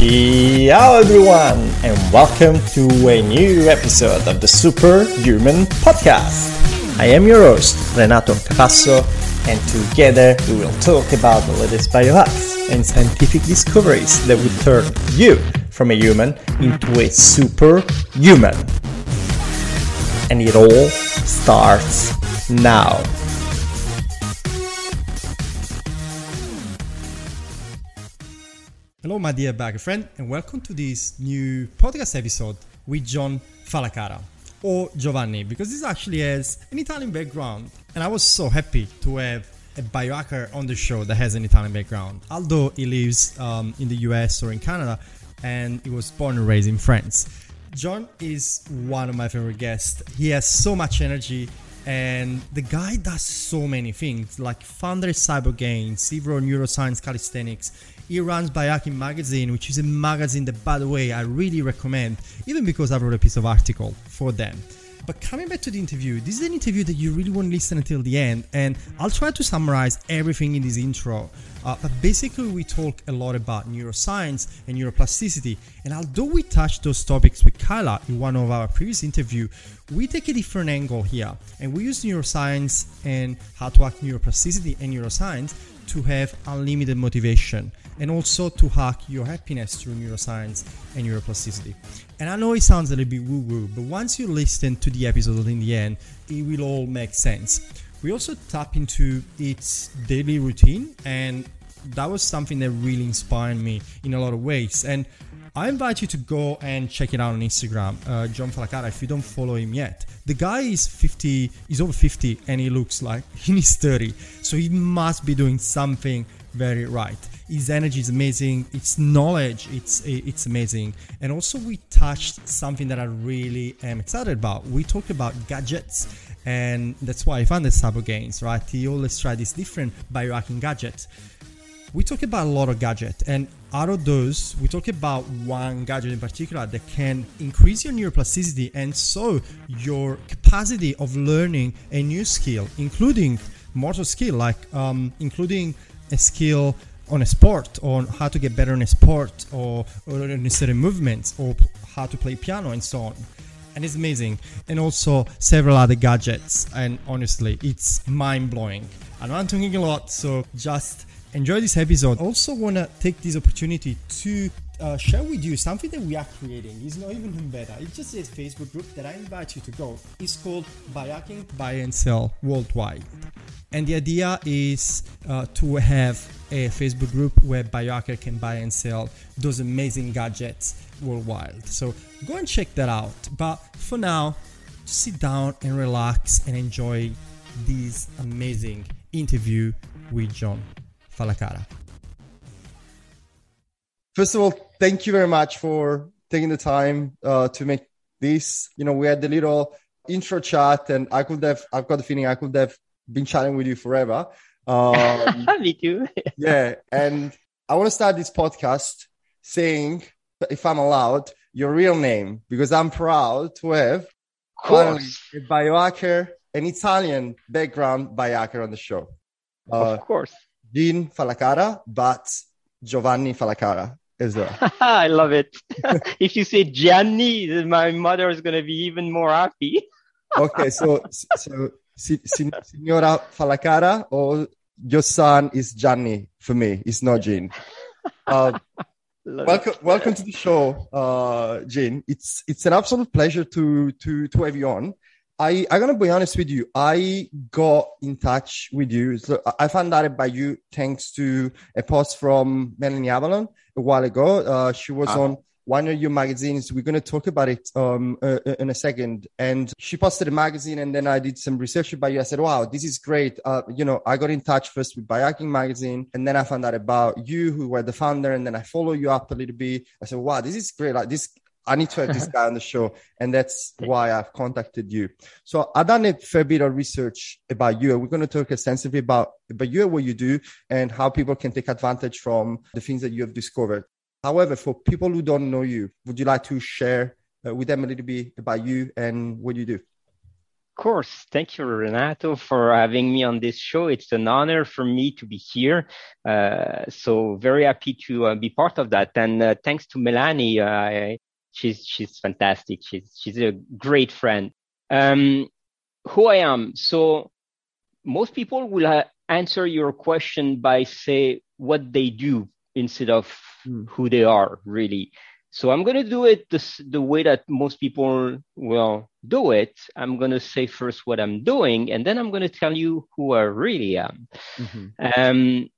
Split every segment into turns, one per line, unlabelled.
Ciao everyone, and welcome to a new episode of the Superyouman Podcast. I am your host, Renato Capasso, and together we will talk about the latest biohacks and scientific discoveries that will turn you from a human into a superhuman. And it all starts now.
My dear bagger friend, and welcome to this new podcast episode with Jean Fallacara, or Giovanni, because this actually has an Italian background. And I was so happy to have a biohacker on the show that has an Italian background, although he lives um, in the US or in Canada, and he was born and raised in France. Jean is one of my favorite guests. He has so much energy and the guy does so many things like founder Cyborg Gainz Civro neuroscience calisthenics he runs Biohacking Magazine, which is a magazine that, by the way, I really recommend, even because I wrote a piece of article for them. But coming back to the interview, this is an interview that you really want to listen until the end, and I'll try to summarize everything in this intro. Uh, but basically, we talk a lot about neuroscience and neuroplasticity, and although we touched those topics with Kyla in one of our previous interview, we take a different angle here, and we use neuroscience and how to hack neuroplasticity and neuroscience to have unlimited motivation and also to hack your happiness through neuroscience and neuroplasticity. And I know it sounds a little bit woo woo, but once you listen to the episode in the end, it will all make sense. We also tap into its daily routine, and that was something that really inspired me in a lot of ways. And I invite you to go and check it out on Instagram, uh, Jean Fallacara, if you don't follow him yet. The guy is 50, he's over 50, and he looks like he's 30. So he must be doing something very right. His energy is amazing. Its knowledge, it's it's amazing. And also we touched something that I really am excited about. We talked about gadgets, and that's why I found the Cyborg Gainz. Right? He always try these different biohacking gadgets. We talk about a lot of gadgets, and out of those, we talk about one gadget in particular that can increase your neuroplasticity and so your capacity of learning a new skill, including motor skill, like um, including a skill on a sport or how to get better in a sport or, or in certain movements or how to play piano and so on. And it's amazing. And also several other gadgets. And honestly it's mind-blowing. I'm talking a lot so just enjoy this episode. Also want to take this opportunity to uh, share with you something that we are creating. It's not even better. It's just a Facebook group that I invite you to go. It's called Biohacking Buy and Sell Worldwide. And the idea is uh, to have a Facebook group where biohacker can buy and sell those amazing gadgets worldwide. So go and check that out. But for now, sit down and relax and enjoy this amazing interview with Jean Fallacara. First of all, thank you very much for taking the time uh, to make this. You know, we had the little intro chat, and I could have, I've got the feeling I could have been chatting with you forever.
Um, Me too.
yeah, and I want to start this podcast saying, if I'm allowed, your real name because I'm proud to have finally a biohacker, an Italian background biohacker on the show.
Uh, of course,
Jean Fallacara, but Giovanni Fallacara as well.
I love it. if you say Gianni, my mother is going to be even more happy.
okay, so so Signora Fallacara or your son is Gianni for me. It's not Jean. Uh, welcome, welcome to the show, uh, Jean. It's it's an absolute pleasure to to to have you on. I I'm gonna be honest with you. I got in touch with you. So I found out about you thanks to a post from Melanie Avalon a while ago. Uh, she was uh-huh. on one of your magazines. We're going to talk about it um, uh, uh, in a second. And she posted a magazine, and then I did some research about you. I said, "Wow, this is great." Uh, you know, I got in touch first with Biohacking magazine, and then I found out about you, who were the founder, and then I follow you up a little bit. I said, "Wow, this is great! Like this." I need to have this guy on the show. And that's why I've contacted you. So I've done a fair bit of research about you. We're going to talk extensively about, about you and what you do and how people can take advantage from the things that you have discovered. However, for people who don't know you, would you like to share uh, with them a little bit about you and what you do?
Of course. Thank you, Renato, for having me on this show. It's an honor for me to be here. Uh, so very happy to uh, be part of that. And uh, thanks to Melanie. Uh, she's she's fantastic. She's she's a great friend. Um, who I am. So most people will uh, answer your question by say what they do instead of mm. who they are really. So I'm going to do it this, the way that most people will do it. I'm going to say first what I'm doing, and then I'm going to tell you who I really am. Mm-hmm. Um,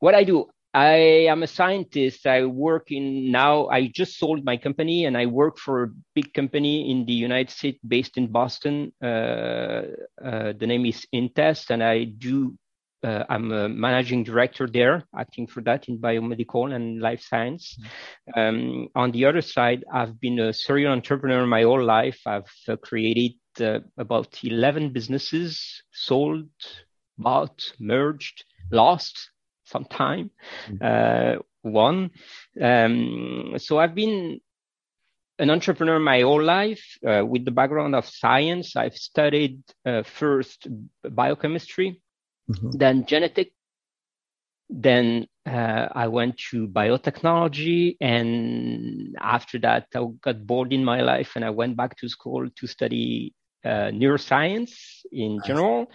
what I do, I am a scientist. I work in now, I just sold my company and I work for a big company in the United States based in Boston. Uh, uh, the name is Intest, and I do uh, I'm a managing director there, acting for that in biomedical and life science. Mm-hmm. Um, on the other side, I've been a serial entrepreneur my whole life. I've uh, created uh, about 11 businesses, sold, bought, merged, lost sometime, mm-hmm. Uh, one. Um, so I've been an entrepreneur my whole life uh, with the background of science. I've studied uh, first biochemistry mm-hmm. then genetic. Then uh, I went to biotechnology, and after that, I got bored in my life, and I went back to school to study uh, neuroscience in general.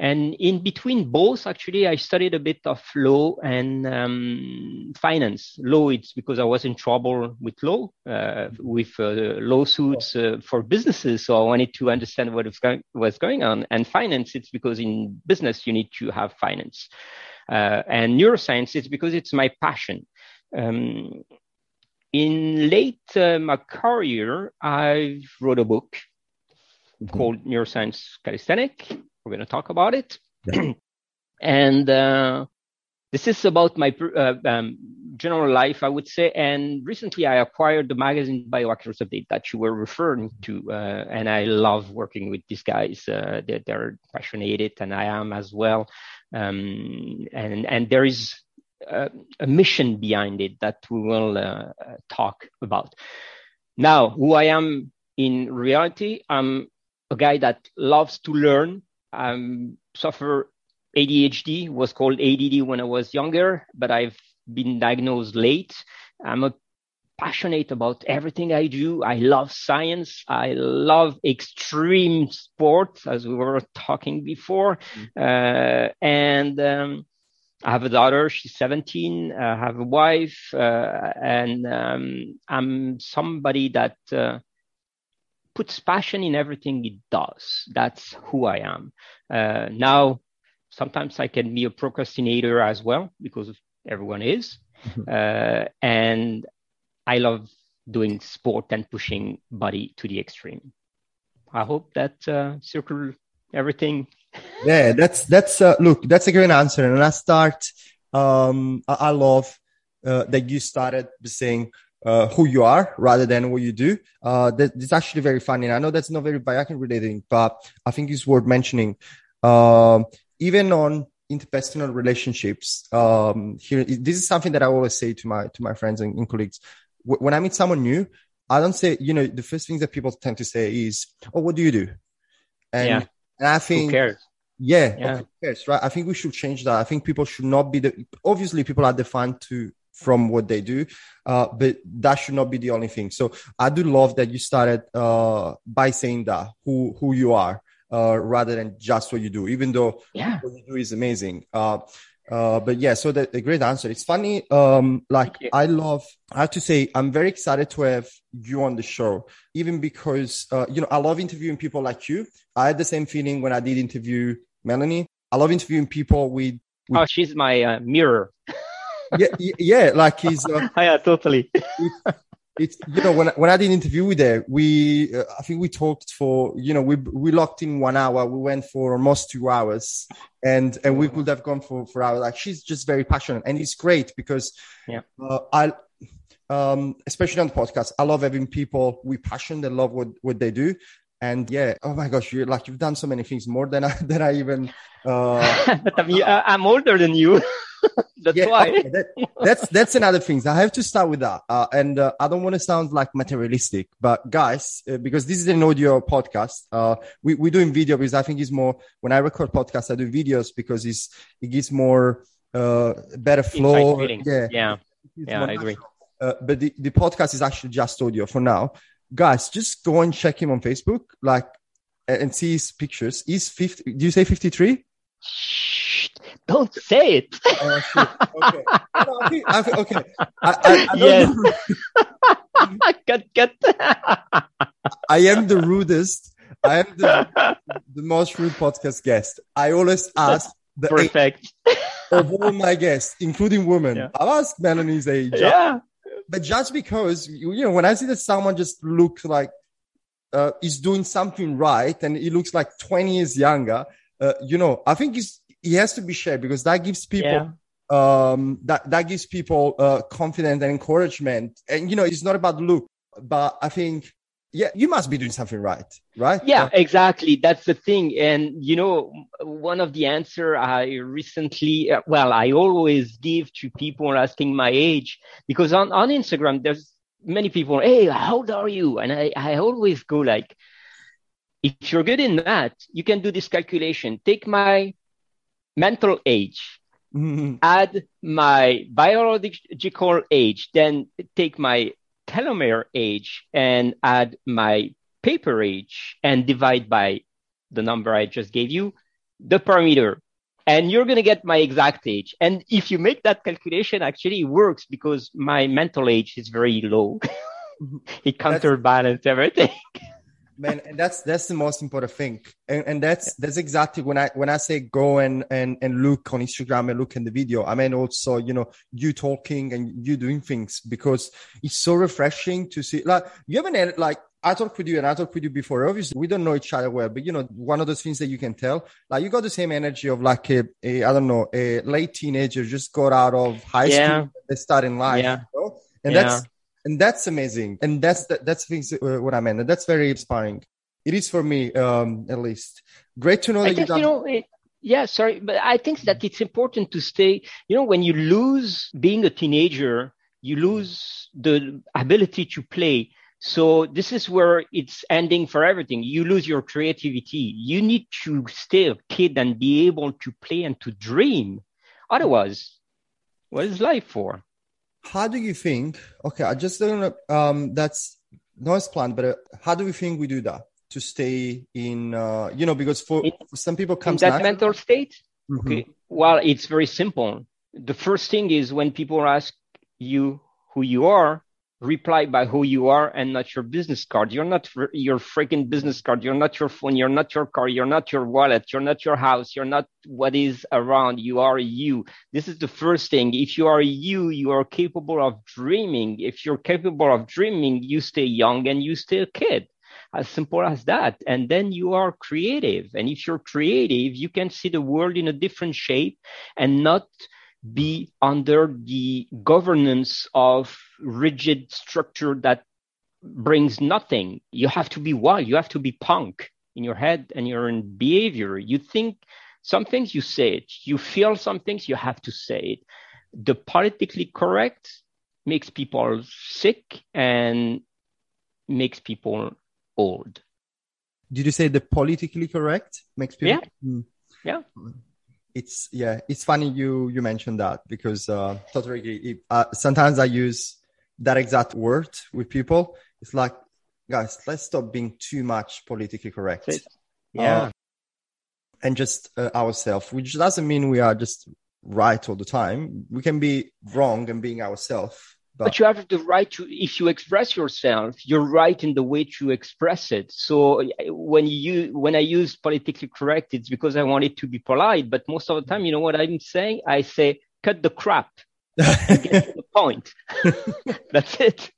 And in between both, actually, I studied a bit of law and um, finance. Law, it's because I was in trouble with law, uh, with uh, lawsuits uh, for businesses. So I wanted to understand what was going, was going on. And finance, it's because in business, you need to have finance. Uh, and neuroscience, it's because it's my passion. Um, in late uh, my career, I wrote a book mm-hmm. called Neuroscience Calisthenic we're going to talk about it. Yeah. and uh, this is about my uh, um, general life, I would say. And recently, I acquired the magazine Biohackers Update that you were referring to, uh, and I love working with these guys. Uh, they're, they're, passionate, and I am as well. Um, and and there is a, a, mission behind it that we will uh, talk about. Now, who I am in reality, I'm a guy that loves to learn um, suffer ADHD, was called ADD when I was younger, but I've been diagnosed late. I'm a passionate about everything I do. I love science. I love extreme sports, as we were talking before. Mm-hmm. Uh, and um, I have a daughter. She's 17. I have a wife, uh, and um, I'm somebody that uh, puts passion in everything it does. That's who I am. Uh, now, sometimes I can be a procrastinator as well because everyone is. Mm-hmm. Uh, and I love doing sport and pushing body to the extreme. I hope that uh, circle everything.
yeah, that's that's uh, look, that's a great answer. And I start. Um, I, I love uh, that you started saying uh, who you are rather than what you do. Uh, that, it's actually very funny. And I know that's not very biohacking related, but I think it's worth mentioning. Um, even on interpersonal relationships, um, here, this is something that I always say to my, to my friends and, and colleagues. W- when I meet someone new, I don't say, you know, the first things that people tend to say is, Oh, what do you do? And, yeah. and I think,
yeah,
yeah. Cares, right. I think we should change that. I think people should not be the, obviously people are defined to from what they do. Uh, but that should not be the only thing. So I do love that you started uh, by saying that who who you are uh, rather than just what you do, even though
yeah.
what you do is amazing. Uh, uh, but yeah, so the, the great answer. It's funny. Um, like I love, I have to say, I'm very excited to have you on the show, even because, uh, you know, I love interviewing people like you. I had the same feeling when I did interview Melanie. I love interviewing people with. with
oh, she's my uh, mirror.
Yeah, yeah, like he's. Uh,
yeah, totally.
it's you know when when I did an interview with her, we uh, I think we talked for you know we we locked in one hour. We went for almost two hours, and and we could have gone for for hours. Like she's just very passionate, and it's great because
yeah,
uh, I. Um, especially on the podcast, I love having people with passion that love what, what they do, and yeah, oh my gosh, you're like you've done so many things more than I than I even
Uh, but I'm, I'm older than you. that's yeah, why. Okay,
that, that's that's another thing. I have to start with that, uh, and uh, I don't want to sound like materialistic, but guys, uh, because this is an audio podcast, uh, we we're doing video because I think it's more. When I record podcasts, I do videos because it's it gives more uh, better flow.
Yeah, yeah, yeah, I agree.
Uh, but the, the podcast is actually just audio for now. Guys, just go and check him on Facebook, like, and see his pictures. He's 50. Do you say 53?
Don't say it.
Oh, okay. No, I think, I think, okay. I, I, I yes.
cut, cut.
I am the rudest. I am the, the most rude podcast guest. I always ask the
perfect
of all my guests, including women. Yeah. I've asked Melanie's age.
Yeah.
But just because you know, when I see that someone just looks like uh, is doing something right and he looks like 20 years younger, uh, you know, I think he has to be shared because that gives people yeah. um that that gives people uh confidence and encouragement and you know it's not about look but i think yeah you must be doing something right right?
Yeah exactly. That's the thing. And you know one of the answer i recently well i always give to people asking my age because on on instagram there's many people hey how old are you? And i i always go like if you're good in that you can do this calculation. Take my mental age, mm-hmm. add my biological age, then take my telomere age and add my paper age and divide by the number I just gave you, the parameter. And you're going to get my exact age. And if you make that calculation, actually it works because my mental age is very low. it counterbalances everything.
man and that's that's the most important thing and, and that's that's exactly when i when i say go and and and look on instagram and look in the video i mean also you know you talking and you doing things because it's so refreshing to see like you haven't like I talked with you and I talked with you before. Obviously, we don't know each other well, but you know, one of those things that you can tell, like you got the same energy of like a, a I don't know, a late teenager just got out of high yeah. school, they start in life, yeah. You know? and yeah. that's and that's amazing. And that's the, that's things uh, what i meant. And that's very inspiring. It is for me um at least. Great to know
I
that
think, you know it, yeah sorry but i think that it's important to stay you know when you lose being a teenager you lose the ability to play. So this is where it's ending for everything. You lose your creativity. You need to stay a kid and be able to play and to dream. Otherwise what is life for
how do you think? Okay, I just don't know. Um, that's noise plan, but uh, how do we think we do that to stay in? Uh, you know, because for, for some people, comes
that mental state. Mm-hmm. Okay, well, it's very simple. The first thing is when people ask you who you are, reply by who you are and not your business card. You're not your freaking business card. You're not your phone. You're not your car. You're not your wallet. You're not your house. You're not what is around. You are you. This is the first thing. If you are you, you are capable of dreaming. If you're capable of dreaming, you stay young and you stay a kid. As simple as that. And then you are creative. And if you're creative, you can see the world in a different shape and not be under the governance of rigid structure that brings nothing. You have to be wild. You have to be punk in your head and your own behavior. You think some things, you say it. You feel some things, you have to say it. The politically correct makes people sick and makes people old.
Did you say the politically correct makes people?
Yeah. Mm. Yeah
it's yeah it's funny you you mentioned that because uh totally uh, sometimes i use that exact word with people. It's like guys let's stop being too much politically correct.
Yeah uh,
and just uh, ourselves which doesn't mean we are just right all the time. We can be wrong and being ourselves
but, but you have the right to if you express yourself you're right in the way to express it. So when you when i use politically correct it's because i want it to be polite. But most of the time you know what i'm saying? I say cut the crap get to the point. That's it.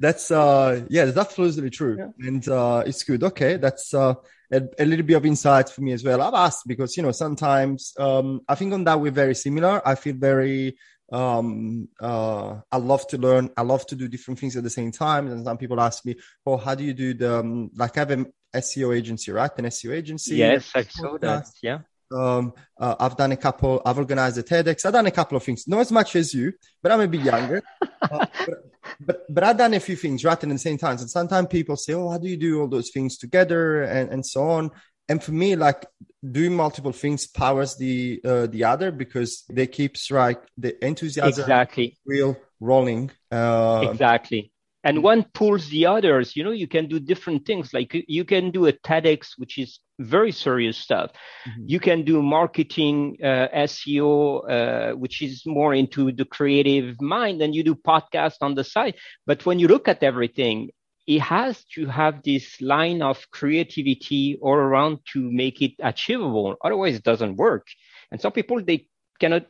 That's uh yeah that's absolutely true. Yeah. and uh it's good. Okay that's uh a, a, little bit of insight for me as well. I've asked because you know sometimes um i think on that we're very similar. I feel very um, uh, I love to learn. I love to do different things at the same time. And some people ask me, "Oh, how do you do the um, like?" I have an SEO agency, right? An SEO agency.
Yes, I saw that. Yeah.
Um, uh, I've done a couple. I've organized a TEDx. I've done a couple of things, not as much as you, but I'm a bit younger. uh, but, but, but I've done a few things right in the same time. And sometimes people say, "Oh, how do you do all those things together?" and and so on. And for me, like doing multiple things powers the uh, the other because they keeps right the enthusiasm
exactly.
real rolling. Uh,
exactly. And one pulls the others you know you can do different things. Like you can do a tedx which is very serious stuff. Mm-hmm. you can do marketing uh, seo uh, which is more into the creative mind and you do podcast on the side. But when you look at everything it has to have this line of creativity all around to make it achievable otherwise it doesn't work and some people they cannot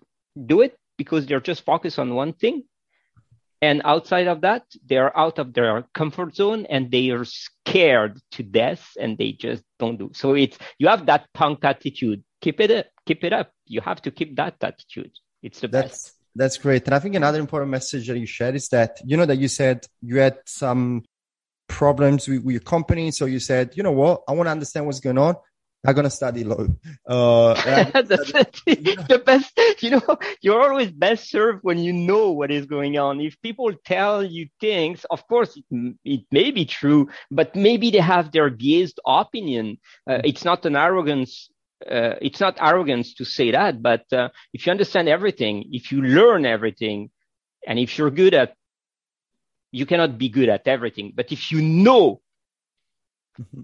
do it because they're just focused on one thing and outside of that, they're out of their comfort zone and they are scared to death and they just don't do. So it's, you have that punk attitude. Keep it up, keep it up. You have to keep that attitude. It's the
that's,
best.
That's great. And I think another important message that you shared is that, you know, that you said you had some problems with, with your company. So you said, you know what? I want to understand what's going on. I'm gonna study law. Uh,
the best, you know, you're always best served when you know what is going on. If people tell you things, of course, it, it may be true, but maybe they have their biased opinion. Uh, mm-hmm. it's not an arrogance. Uh, it's not arrogance to say that, but uh, if you understand everything, if you learn everything, and if you're good at, you cannot be good at everything. But if you know. Mm-hmm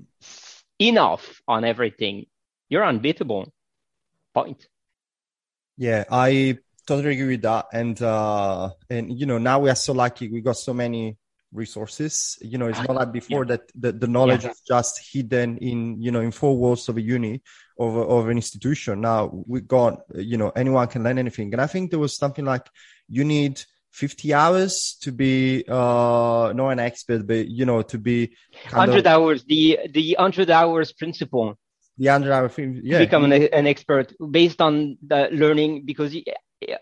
enough on everything, you're unbeatable. Point.
Yeah, I totally agree with that. And uh and you know, now we are so lucky we got so many resources. You know, it's not like before yeah. that the, the knowledge yeah. is just hidden in, you know, in four walls of a uni of, of an institution. Now we got, you know, anyone can learn anything. And I think there was something like you need 50 hours to be uh not an expert but you know to be
100 of, hours the the 100 hours principle
the 100 hour yeah
become an, an expert based on the learning because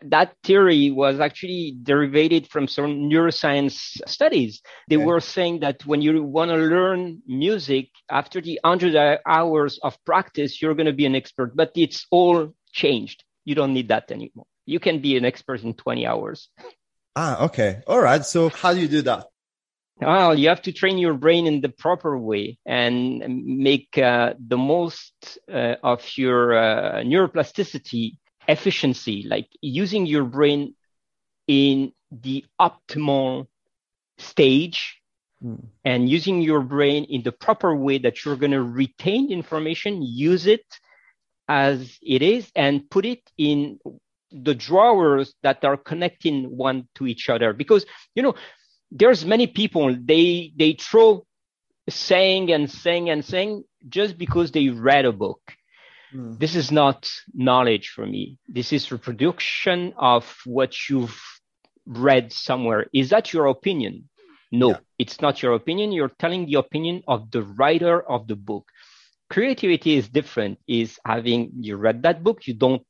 that theory was actually derived from some neuroscience studies. They yeah. were saying that when you want to learn music, after the 100 hours of practice, you're going to be an expert. But it's all changed. You don't need that anymore. You can be an expert in 20 hours.
Ah, okay. All right. So how do you do that?
Well, you have to train your brain in the proper way and make uh, the most uh, of your uh, neuroplasticity efficiency, like using your brain in the optimal stage mm. and using your brain in the proper way that you're going to retain information, use it as it is and put it in the drawers that are connecting one to each other. Because you know there's many people they they throw saying and saying and saying just because they read a book. Mm. this is not knowledge for me. This is reproduction of what you've read somewhere. Is that your opinion? No yeah. it's not your opinion. You're telling the opinion of the writer of the book. Creativity is different is having you read that book you don't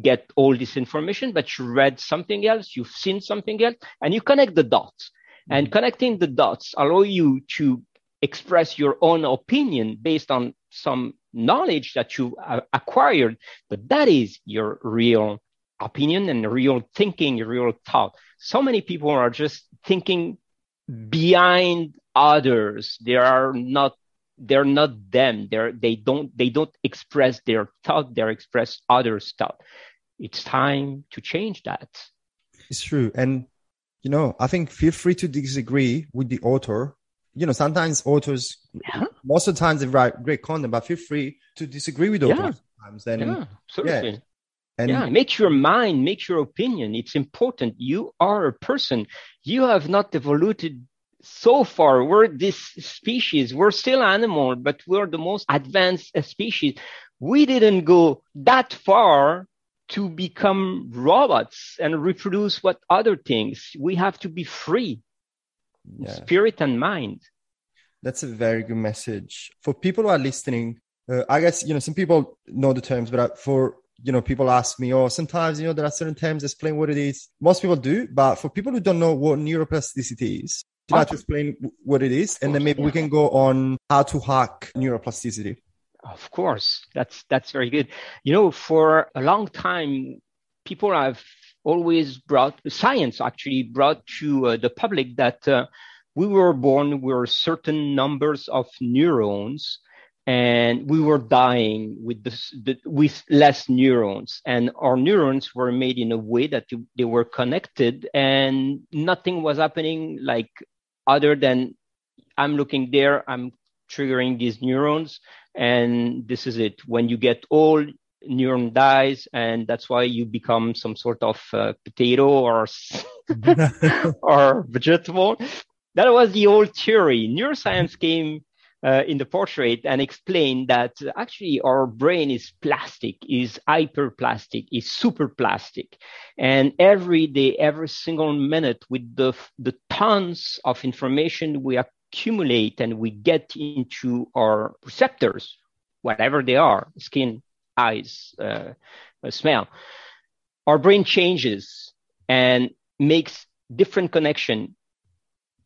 get all this information, but you read something else, you've seen something else, and you connect the dots. And mm-hmm. connecting the dots allow you to express your own opinion based on some knowledge that you acquired, but that is your real opinion and real thinking, real thought. So many people are just thinking behind others. They are not they're not them they're they don't they don't express their thought they express others thought it's time to change that
it's true and you know i think feel free to disagree with the author you know sometimes authors yeah. most of the times they write great content but feel free to disagree with authors yeah. sometimes and
yeah, absolutely. Yeah. And yeah, make your mind, make your opinion. It's important. You are a person. You have not evolved so far we're this species we're still animal but we're the most advanced species. We didn't go that far to become robots and reproduce what other things. We have to be free yeah. spirit and mind.
That's a very good message. For people who are listening uh, i guess you know some people know the terms but uh, for you know people ask me oh sometimes you know there are certain terms explain what it is. Most people do but for people who don't know what neuroplasticity is you like to explain what it is, and then maybe we can go on how to hack neuroplasticity.
Of course, that's that's very good. You know, for a long time, people have always brought science actually brought to uh, the public that uh, we were born with certain numbers of neurons and we were dying with this, the, with less neurons and our neurons were made in a way that they were connected and nothing was happening like other than i'm looking there i'm triggering these neurons and this is it. When you get old neuron dies and that's why you become some sort of uh, potato or or vegetable. That was the old theory. Neuroscience came uh, in the portrait and explain that actually our brain is plastic, is hyperplastic, is super plastic. And every day, every single minute with the, the tons of information we accumulate and we get into our receptors, whatever they are, skin, eyes, uh, smell, our brain changes and makes different connection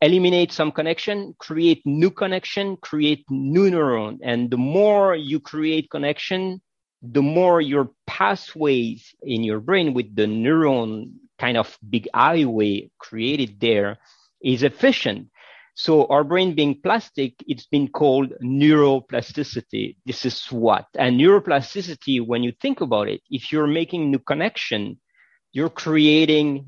eliminate some connection, create new connection, create new neuron. And the more you create connection, the more your pathways in your brain with the neuron kind of big highway created there is efficient. So our brain being plastic, it's been called neuroplasticity. This is what? And neuroplasticity, when you think about it, if you're making new connection, you're creating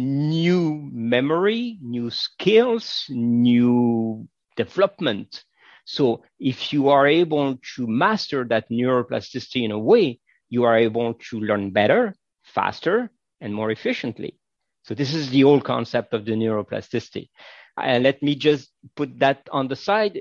new memory, new skills, new development. So if you are able to master that neuroplasticity in a way, you are able to learn better, faster, and more efficiently. So this is the old concept of the neuroplasticity. And let me just put that on the side,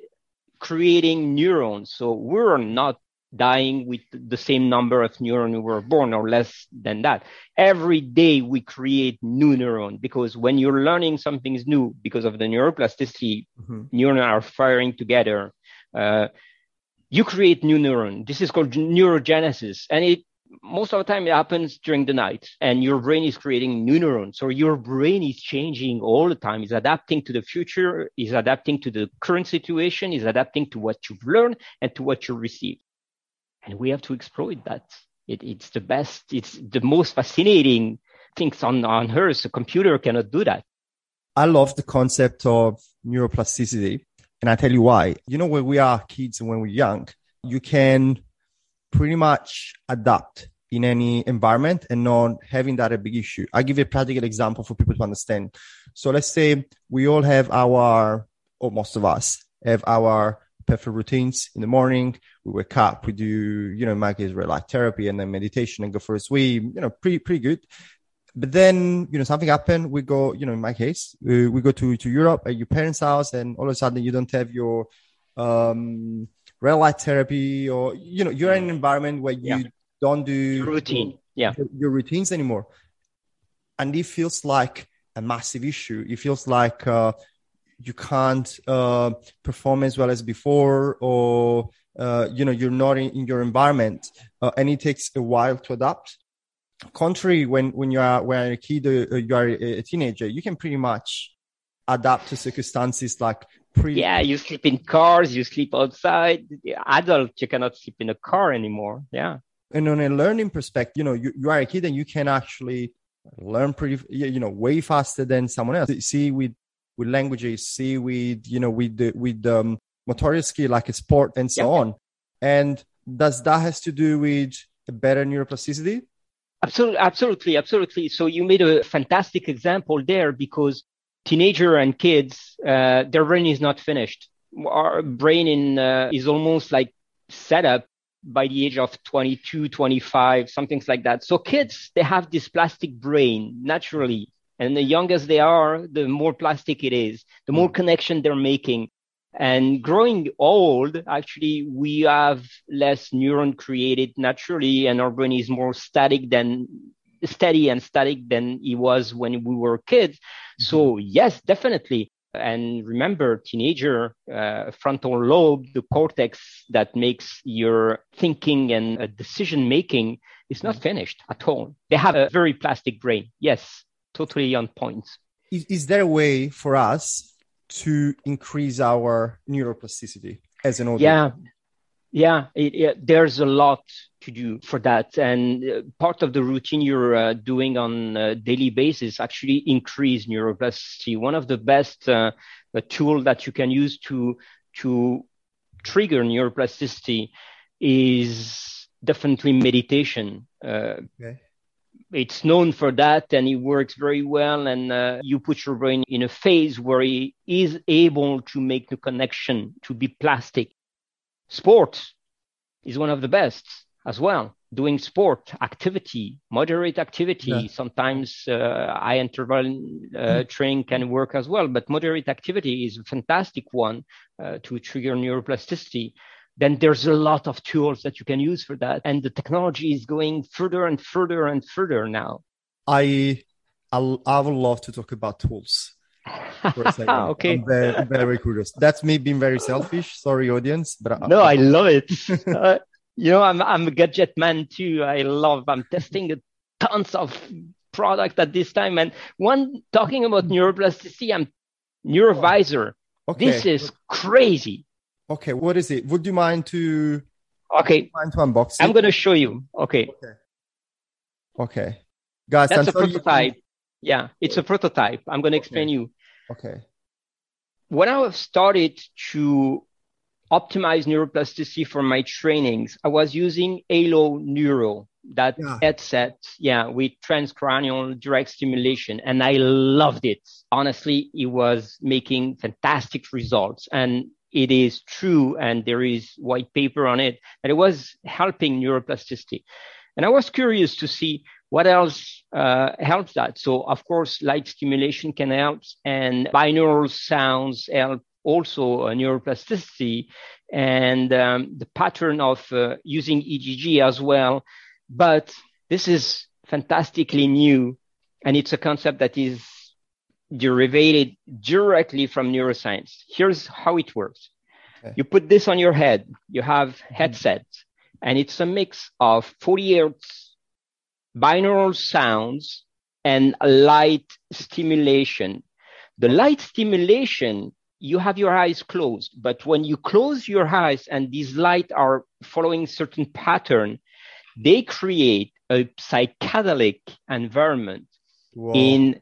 creating neurons. So we're not dying with the same number of neurons we were born or less than that. Every day we create new neurons because when you're learning something is new because of the neuroplasticity, mm-hmm. neurons are firing together. Uh, you create new neuron. This is called neurogenesis. And it most of the time it happens during the night and your brain is creating new neurons. So your brain is changing all the time, is adapting to the future, is adapting to the current situation, is adapting to what you've learned and to what you receive and we have to exploit that. It, it's the best, it's the most fascinating things on, on Earth. A computer cannot do that.
I love the concept of neuroplasticity. And I tell you why. You know, when we are kids and when we're young, you can pretty much adapt in any environment and not having that a big issue. I'll give you a practical example for people to understand. So let's say we all have our, or most of us have our perfect routines in the morning. We wake up, we do, you know, in my case, relax therapy and then meditation and go for a swim, you know, pretty, pretty good. But then, you know, something happened. We go, you know, in my case, we, we go to, to Europe at your parents' house and all of a sudden you don't have your, um, red light therapy or, you know, you're in an environment where you yeah. don't do
your routine. Yeah.
Your, your routines anymore. And it feels like a massive issue. It feels like, uh, you can't uh, perform as well as before or uh, you know you're not in, in your environment uh, and it takes a while to adapt. Contrary when when you are when you're a kid uh, you are a teenager you can pretty much adapt to circumstances like
pre yeah you sleep in cars you sleep outside. Adult you cannot sleep in a car anymore. Yeah.
And on a learning perspective you know you, you are a kid and you can actually learn pretty you know way faster than someone else. See with with languages, see with you know with the with the um, motor skill like a sport and so on. And does that has to do with a better neuroplasticity?
Absolutely, absolutely, absolutely. So you made a fantastic example there because teenager and kids, uh, their brain is not finished. Our brain in, uh, is almost like set up by the age of 22, 25, something like that. So kids, they have this plastic brain naturally. And the younger they are, the more plastic it is, the more mm. connection they're making. And growing old, actually, we have less neuron created naturally, and our brain is more static than steady and static than it was when we were kids. Mm-hmm. So yes, definitely. And remember, teenager uh, frontal lobe, the cortex that makes your thinking and uh, decision making, is not mm. finished at all. They have a very plastic brain. Yes, totally on point.
Is, is there a way for us to increase our neuroplasticity as an audience?
Yeah, yeah, it, it, there's a lot to do for that, and uh, part of the routine you're uh, doing on a daily basis actually increase neuroplasticity. One of the best uh, tool that you can use to to trigger neuroplasticity is definitely meditation. Uh, okay. It's known for that, and it works very well. And uh, you put your brain in a phase where it is able to make the connection to be plastic Sport is one of the best as well. Doing sport activity, moderate activity. Yeah. Sometimes uh, high interval uh, mm. training can work as well, but moderate activity is a fantastic one uh, to trigger neuroplasticity. Then there's a lot of tools that you can use for that, and the technology is going further and further and further now.
I I I would love to talk about tools
okay.
I'm very, very curious. That's me being very selfish. Sorry, audience, but
I, no, I love it. uh, you know, I'm I'm a gadget man too. I love. I'm testing tons of product at this time, and one talking about neuroplasticity. I'm Neurovizor. Okay. This is crazy.
Okay, what is it? Would you mind to?
Okay.
Mind to unbox it?
I'm going to show you. Okay.
Okay. Okay, guys.
That's a prototype. Yeah, it's a prototype. I'm going to explain
okay.
you.
Okay.
When I started to optimize neuroplasticity for my trainings, I was using Halo Neuro, that yeah. headset, yeah, with transcranial direct stimulation. And I loved it. Honestly, it was making fantastic results. And it is true, and there is white paper on it, that it was helping neuroplasticity. And I was curious to see what else uh, helps that? So, of course, light stimulation can help, and binaural sounds help also uh, neuroplasticity and um, the pattern of uh, using EEG as well. But this is fantastically new, and it's a concept that is derived directly from neuroscience. Here's how it works. Okay. You put this on your head, you have mm-hmm. headset, and it's a mix of 40 hertz binaural sounds and light stimulation. The light stimulation, you have your eyes closed, but when you close your eyes and these light are following certain pattern, they create a psychedelic environment Whoa. in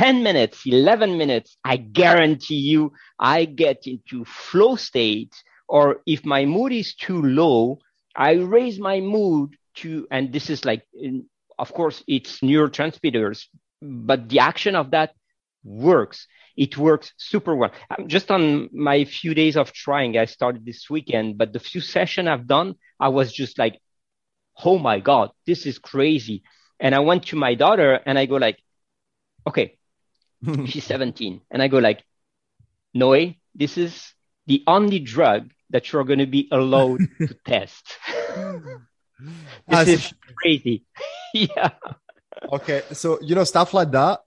10 minutes, 11 minutes. I guarantee you, I get into flow state, or if my mood is too low, I raise my mood to, and this is like of course, it's neurotransmitters, but the action of that works. It works super well. I'm just on my few days of trying. I started this weekend, but the few sessions I've done, I was just like, oh my God, this is crazy. And I went to my daughter and I go like, okay, she's 17. And I go like, Noe, this is the only drug that you're going to be allowed to test. this is crazy. yeah.
Okay, so you know stuff like that,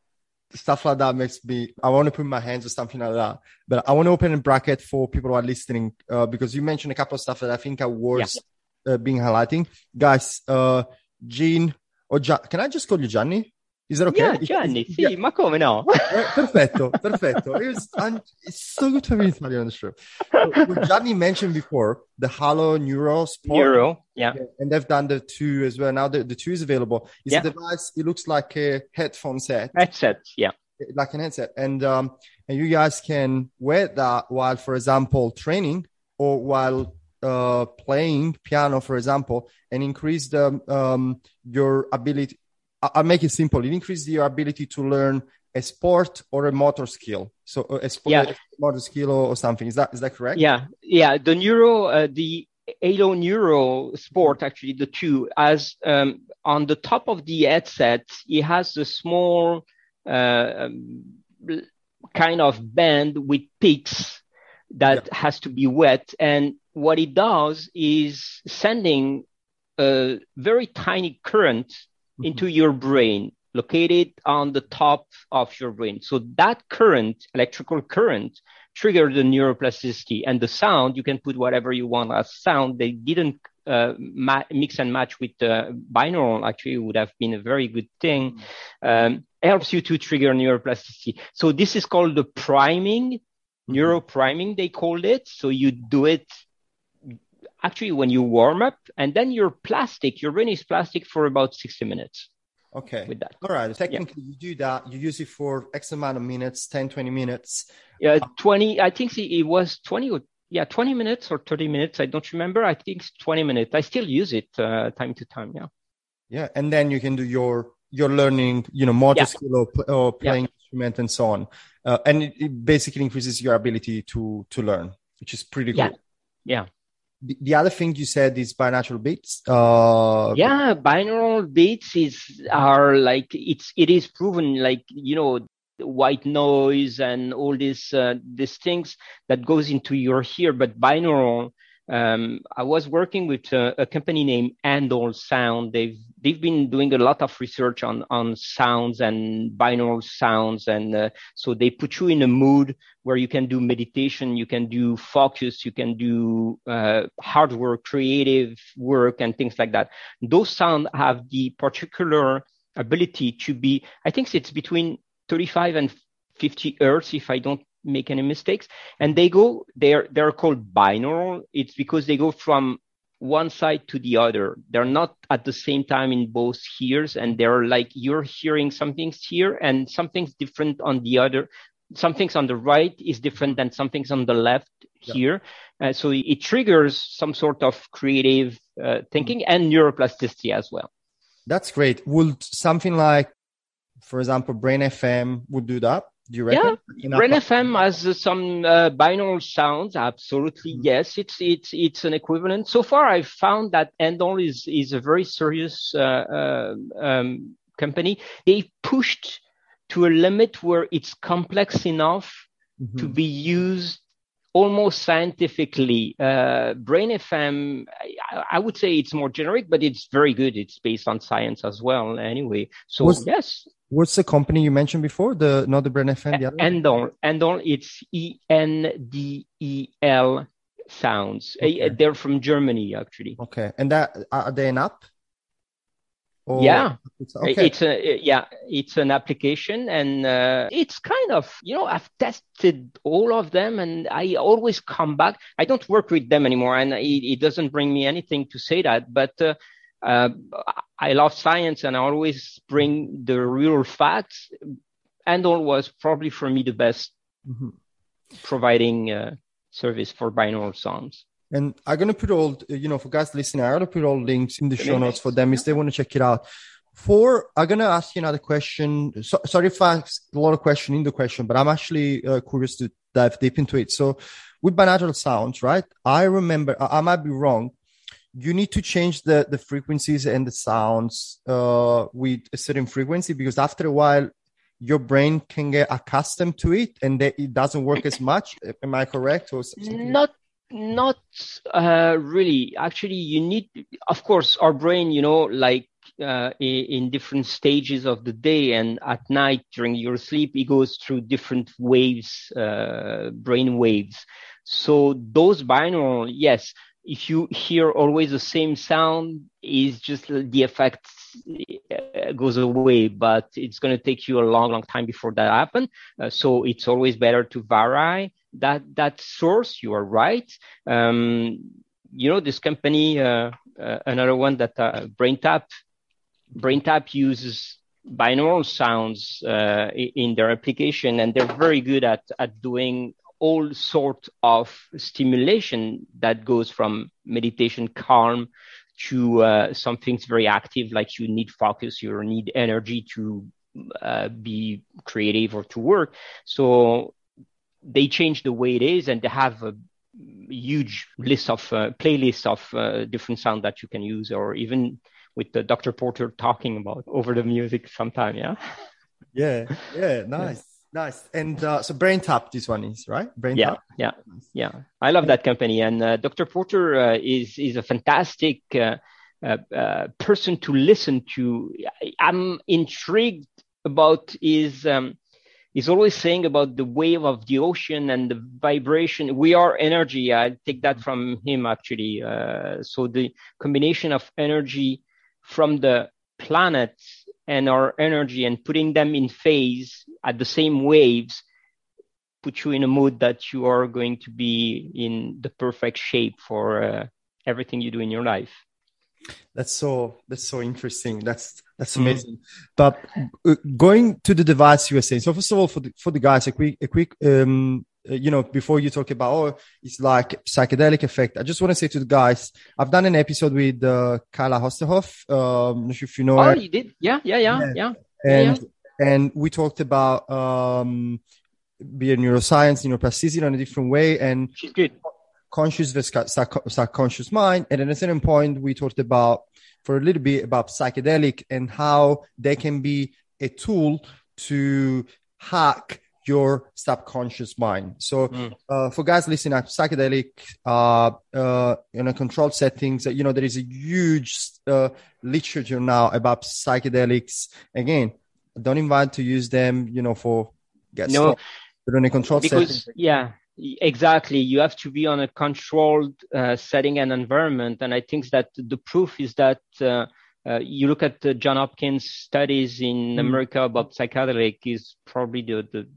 stuff like that makes me. I want to put my hands or something like that. But I want to open a bracket for people who are listening uh, because you mentioned a couple of stuff that I think are worth yeah. uh, being highlighting, guys. Uh, Gene or Gian, can I just call you Gianni? Is that okay?
Yeah, Gianni, sì, yeah. ma come no?
Eh, perfetto, perfetto. It's, it's so good to have an Italian on the show. So, Gianni mentioned before the Halo Neuro Sport.
Neuro, yeah.
And they've done the two as well. Now the, the two is available. It's yeah. a device, it looks like a headphone set.
Headset, yeah.
Like an headset. And um, and you guys can wear that while, for example, training or while uh, playing piano, for example, and increase the um, your ability I'll make it simple. It increases your ability to learn a sport or a motor skill. So uh, a sport, yeah. a motor skill or, something. Is that is that correct?
Yeah, yeah. The neuro, uh, the Halo Neuro Sport, actually, the two, as um, on the top of the headset, it has a small uh, um, kind of band with peaks that yeah. has to be wet, and what it does is sending a very tiny current mm-hmm. into your brain located on the top of your brain. So that current, electrical current, triggered the neuroplasticity and the sound. You can put whatever you want as sound. They didn't uh, ma- mix and match with uh, binaural. Actually, would have been a very good thing. Um, helps you to trigger neuroplasticity. So this is called the priming mm-hmm. neuropriming, they called it. So you do it actually when you warm up and then you're plastic, your brain is plastic for about 60 minutes.
Okay.
With that.
All right. Technically, yeah. you do that. You use it for X amount of minutes, 10, 20 minutes.
Yeah, 20. I think it was 20 or yeah, 20 minutes or 30 minutes. I don't remember. I think it's 20 minutes. I still use it uh, time to time. Yeah.
Yeah. And then you can do your, your learning, you know, motor yeah. skill or, or playing yeah. instrument and so on. Uh, and it, it, basically increases your ability to, to learn, which is pretty
yeah.
cool.
Yeah
the, the other thing you said is binaural beats. Uh,
yeah, binaural beats is are like it's it is proven like you know white noise and all these uh, these things that goes into your ear, but binaural um, I was working with a, a, company named Endel Sound. They've they've been doing a lot of research on on sounds and binaural sounds, and uh, so they put you in a mood where you can do meditation, you can do focus, you can do uh, hard work, creative work, and things like that. Those sounds have the particular ability to be. I think it's between 35 and 50 hertz, if I don't make any mistakes. And they go, they're, they're called binaural. It's because they go from one side to the other. They're not at the same time in both ears. And they're like, you're hearing something's here and something's different on the other. Something's on the right is different than something's on the left yeah. here. Uh, so it triggers some sort of creative uh, thinking mm. and neuroplasticity as well.
That's great. Would something like, for example, Brain FM would do that? Do you reckon?
Yeah, Brain FM has some uh, binaural sounds. Absolutely, mm-hmm. yes. It's it's it's an equivalent. So far, I've found that Endel is is a very serious uh, uh, um, company. They pushed to a limit where it's complex enough mm-hmm. to be used almost scientifically. Uh, Brain FM, I, I, would say it's more generic, but it's very good. It's based on science as well. Anyway, so was,
yes. What's the company you mentioned before? The not the Brain FM, the other.
Endel. Endel. It's E N D E L sounds. Okay. They're from Germany, actually.
Okay, and that are they an app?
Or yeah, it's, okay. it's a yeah, it's an application, and uh, it's kind of you know I've tested all of them, and I always come back. I don't work with them anymore, and it, it doesn't bring me anything to say that, but. Uh, uh, I love science and I always bring the real facts. Endel was probably for me the best mm-hmm. providing uh, service for binaural sounds.
And I'm gonna put all, you know, for guys listening, I'm gonna put all links in the show notes for them if they want to check it out. For I'm gonna ask you another question. So, sorry if I ask a lot of question in the question, but I'm actually uh, curious to dive deep into it. So, with binaural sounds, right? I remember I, I might be wrong. You need to change the the frequencies and the sounds uh, with a certain frequency because after a while your brain can get accustomed to it and it doesn't work as much. Am I correct? Or
not not uh, really. Actually, you need, of course, our brain, you know, like uh, in different stages of the day and at night during your sleep, it goes through different waves, uh, brain waves. So those binaural, yes, if you hear always the same sound, is just the effect uh, goes away, but it's going to take you a long, long time before that happen. Uh, so it's always better to vary that that source. You are right. Um, you know this company, uh, uh, another one that uh, BrainTap, BrainTap uses binaural sounds uh, in their application, and they're very good at at doing all sort of stimulation that goes from meditation calm to uh, some things very active, like you need focus, you need energy to uh, be creative or to work. So they change the way it is, and they have a huge list of uh, playlists of uh, different sound that you can use, or even with the Dr. Porter talking about over the music sometime. Yeah.
Yeah. Yeah. Nice. Nice. And uh, so BrainTap, this one is right.
Brain yeah, Tap. Yeah. Yeah. I love that company, and uh, Dr. Porter uh, is is a fantastic uh, uh, uh, person to listen to. I'm intrigued about his. Um, he's always saying about the wave of the ocean and the vibration. We are energy. I take that from him actually. so the combination of energy from the planets and our energy and putting them in phase at the same waves put you in a mood that you are going to be in the perfect shape for uh, everything you do in your life.
That's so that's so interesting. That's that's mm-hmm. amazing. Mm-hmm. But uh, going to the device you were saying. So first of all, for the for the guys, a quick a quick um uh, you know before you talk about oh it's like psychedelic effect. I just want to say to the guys, I've done an episode with uh, Kyla Osterhoff. Um, not sure if you know.
Oh, her. you did? Yeah, yeah, yeah, yeah. yeah.
And yeah. and we talked about um being neuroscience, neuroplasticity in a different way, and
she's good
conscious versus subconscious mind. And at a certain point, we talked about for a little bit about psychedelic and how they can be a tool to hack your subconscious mind. So, mm. uh, for guys listening at psychedelic, uh, uh, in a controlled settings, you know, there is a huge, uh, literature now about psychedelics. Again, don't invite to use them, you know, for
get no, but in a controlled because, setting. Yeah exactly. You have to be on a controlled uh, setting and environment. And i think that the proof is that uh, uh, you look at the john hopkins studies in mm. america about psychedelic is probably the, the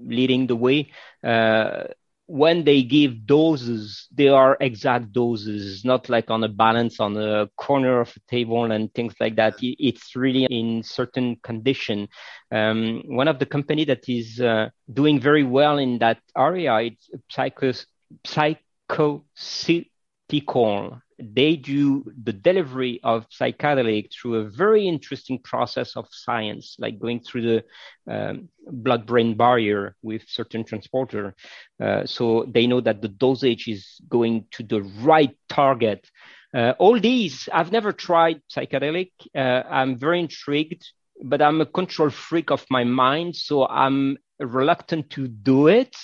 leading the way. Uh, when they give doses, they are exact doses, not like on a balance on a corner of a table and things like that. It's really in certain condition. Um, one of the company that is uh, doing very well in that area, it's psychos, they do the delivery of psychedelic through a very interesting process of science, like going through the um, blood-brain barrier with certain transporter. Uh, so they know that the dosage is going to the right target. Uh, all these, I've never tried psychedelic. Uh, I'm very intrigued, but I'm a control freak of my mind, so I'm reluctant to do it.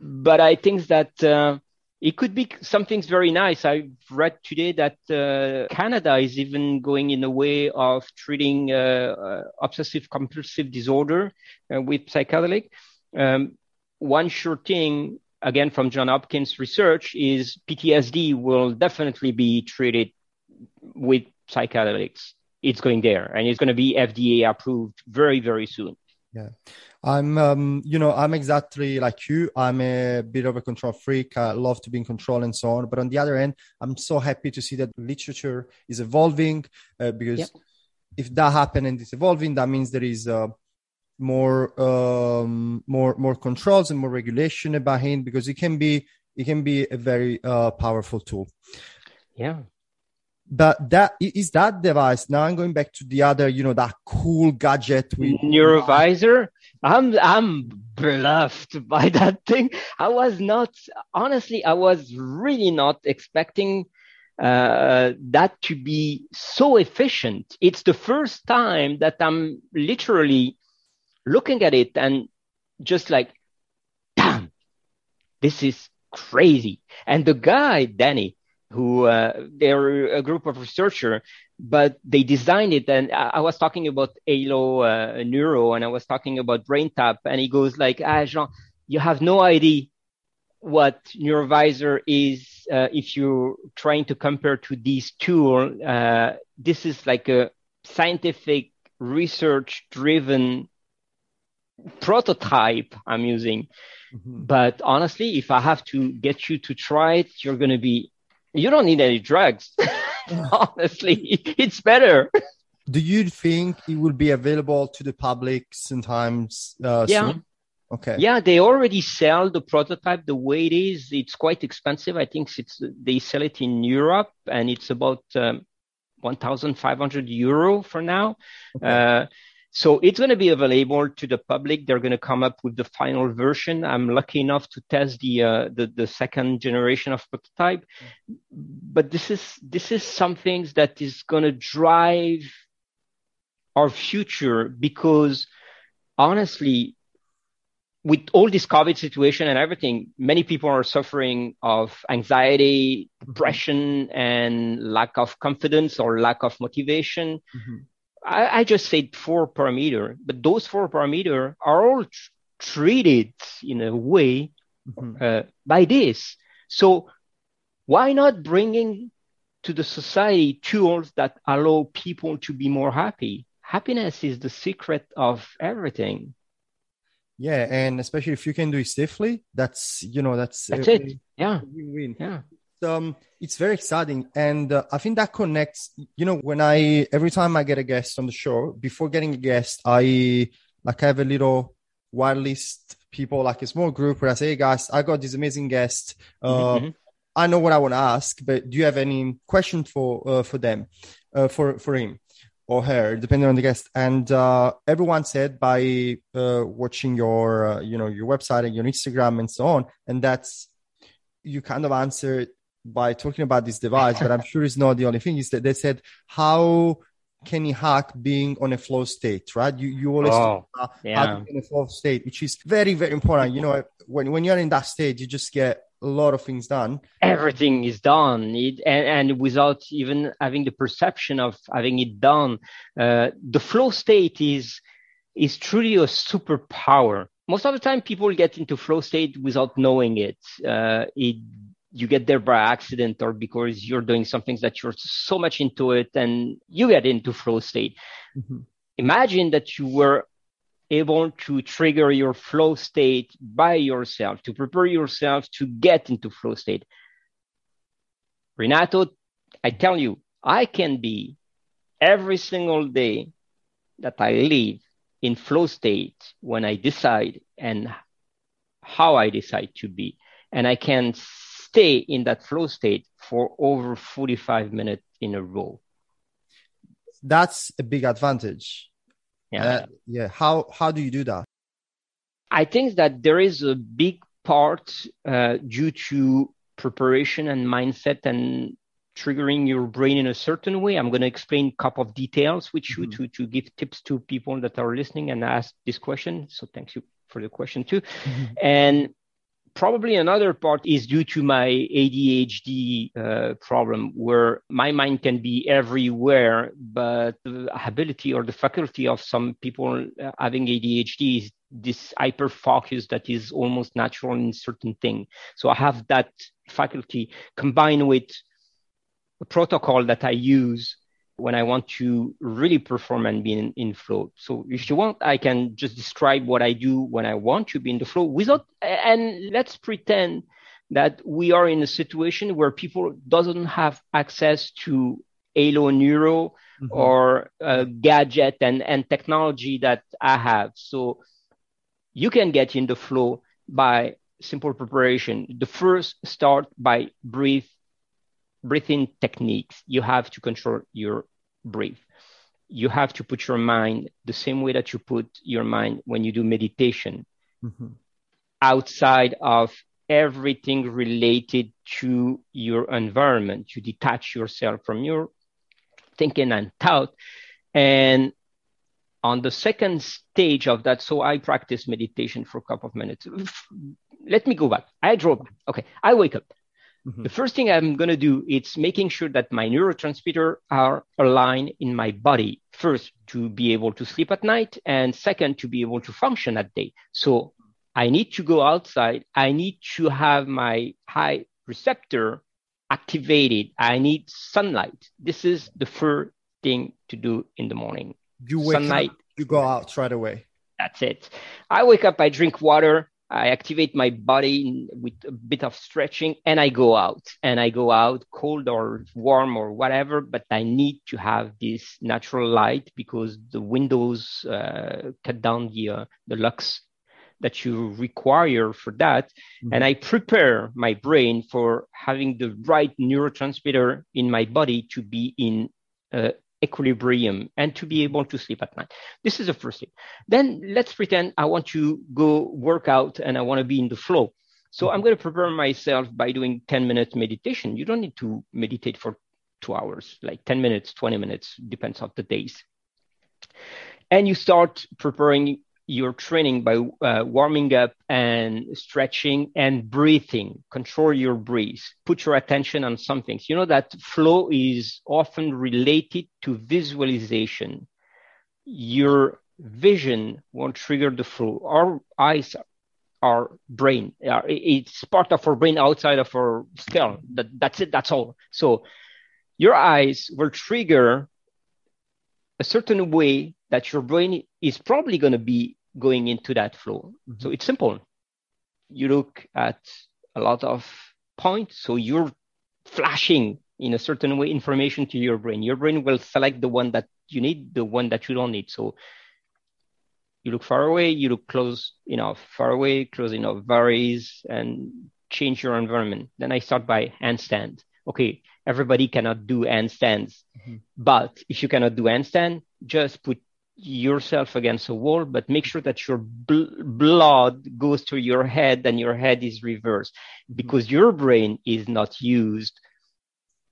But I think that uh, it could be something very nice. I've read today that uh, Canada is even going in a way of treating uh, uh, obsessive compulsive disorder uh, with psychedelic. Um, one sure thing, again from John Hopkins research, is PTSD will definitely be treated with psychedelics. It's going there, and it's going to be FDA approved very, very soon.
Yeah. I'm, um, you know, I'm exactly like you. I'm a bit of a control freak. I love to be in control and so on. But on the other end, I'm so happy to see that literature is evolving uh, because yep. if that happens and it's evolving, that means there is uh, more, um, more, more controls and more regulation behind because it can be, it can be a very uh, powerful tool.
Yeah
but that is that device now i'm going back to the other you know that cool gadget
with Neurovizor I'm I'm bluffed by that thing. I was not honestly. I was really not expecting uh, that to be so efficient. It's the first time that I'm literally looking at it and just like, damn, this is crazy. And the guy Danny, who uh, they're a group of researchers but they designed it and i was talking about halo uh, neuro and i was talking about BrainTap and he goes like ah jean you have no idea what Neurovizor is uh, if you're trying to compare to these tools uh, this is like a scientific research driven prototype i'm using mm-hmm. but honestly if i have to get you to try it you're going to be you don't need any drugs Honestly, it's better.
Do you think it will be available to the public sometimes uh,
yeah.
Soon? Okay.
Yeah, they already sell the prototype the way it is. It's quite expensive. I think it's they sell it in Europe and it's about um, 1,500 euro for now. Okay. Uh, so it's going to be available to the public. They're going to come up with the final version. I'm lucky enough to test the uh, the, the, second generation of prototype, but this is this is something that is going to drive our future because honestly, with all this COVID situation and everything, many people are suffering of anxiety, depression, and lack of confidence or lack of motivation. Mm-hmm I, I just said four parameter, but those four parameter are all tr- treated in a way mm-hmm. uh, by this. So why not bringing to the society tools that allow people to be more happy? Happiness is the secret of everything.
Yeah, and especially if you can do it safely, that's you know that's
that's it. Yeah,
win-win.
Yeah.
Um, it's very exciting, and uh, I think that connects. You know, when I every time I get a guest on the show, before getting a guest, I like I have a little white list people, like a small group, where I say, "Hey guys, I got this amazing guest. Uh, mm-hmm. I know what I want to ask, but do you have any questions for uh, for them, uh, for for him?" or her, depending on the guest. And uh, everyone said by uh, watching your, uh, you know, your website and your Instagram and so on, and that's you kind of answered by talking about this device. but I'm sure it's not the only thing. Is that they said how can you hack being on a flow state, right? You you always
oh, talk yeah.
in a flow state, which is very very important. You know, when when you're in that state, you just get a lot of things done.
Everything is done, it, and, and, without even having the perception of having it done. Uh, the flow state is is truly a superpower. Most of the time, people get into flow state without knowing it. Uh, it you get there by accident or because you're doing something that you're so much into it and you get into flow state. Mm-hmm. Imagine that you were able to trigger your flow state by yourself, to prepare yourself to get into flow state. Renato, I tell you, I can be every single day that I live in flow state when I decide and how I decide to be. And I can stay in that flow state for over 45 minutes in a row.
That's a big advantage
yeah. Uh,
yeah. How how do you do that?
I think that there is a big part uh, due to preparation and mindset and triggering your brain in a certain way. I'm going to explain a couple of details with you mm-hmm. to, to give tips to people that are listening and ask this question. So thanks you for the question too. Mm-hmm. And probably another part is due to my ADHD uh, problem, where my mind can be everywhere, but the ability or the faculty of some people uh, having ADHD is this hyper focus that is almost natural in certain thing. So I have that faculty combined with a protocol that I use when I want to really perform and be in, in flow. So if you want, I can just describe what I do when I want to be in the flow without, and let's pretend that we are in a situation where people doesn't have access to Halo Neuro mm-hmm. or a gadget and, and technology that I have. So you can get in the flow by simple preparation. The first start by breathe breathing techniques, you have to control your breath. You have to put your mind the same way that you put your mind when you do meditation mm-hmm. outside of everything related to your environment. You detach yourself from your thinking and thought. And on the second stage of that, so I practice meditation for a couple of minutes. Let me go back. I drove. Okay. I wake up. Mm-hmm. The first thing I'm going to do is making sure that my neurotransmitter are aligned in my body. First, to be able to sleep at night, and second, to be able to function at day. So I need to go outside. I need to have my high receptor activated. I need sunlight. This is the first thing to do in the morning.
You wake sunlight. Up, you go out right away.
That's it. I wake up, I drink water, I activate my body with a bit of stretching and I go out and I go out cold or warm or whatever, but I need to have this natural light because the windows uh, cut down the, uh, the lux that you require for that. Mm-hmm. And I prepare my brain for having the right neurotransmitter in my body to be in uh, equilibrium and to be able to sleep at night. This is the first thing. Then let's pretend I want to go work out and I want to be in the flow. So I'm going to prepare myself by doing 10 minutes meditation. You don't need to meditate for two hours, like 10 minutes, 20 minutes, depends on the days. And you start preparing your training by uh, warming up and stretching and breathing. Control your breath. Put your attention on some things. You know that flow is often related to visualization. Your vision won't trigger the flow. Our eyes, our brain, it's part of our brain outside of our skull. That, that's it. That's all. So your eyes will trigger a certain way that your brain is probably going to be going into that flow. Mm-hmm. So it's simple. You look at a lot of points. So you're flashing in a certain way information to your brain. Your brain will select the one that you need, the one that you don't need. So you look far away, you look close enough, far away, close enough, varies, and change your environment. Then I start by handstand. Okay, everybody cannot do handstands, mm-hmm. but if you cannot do handstand, just put yourself against a wall, but make sure that your bl- blood goes to your head and your head is reversed mm-hmm. because your brain is not used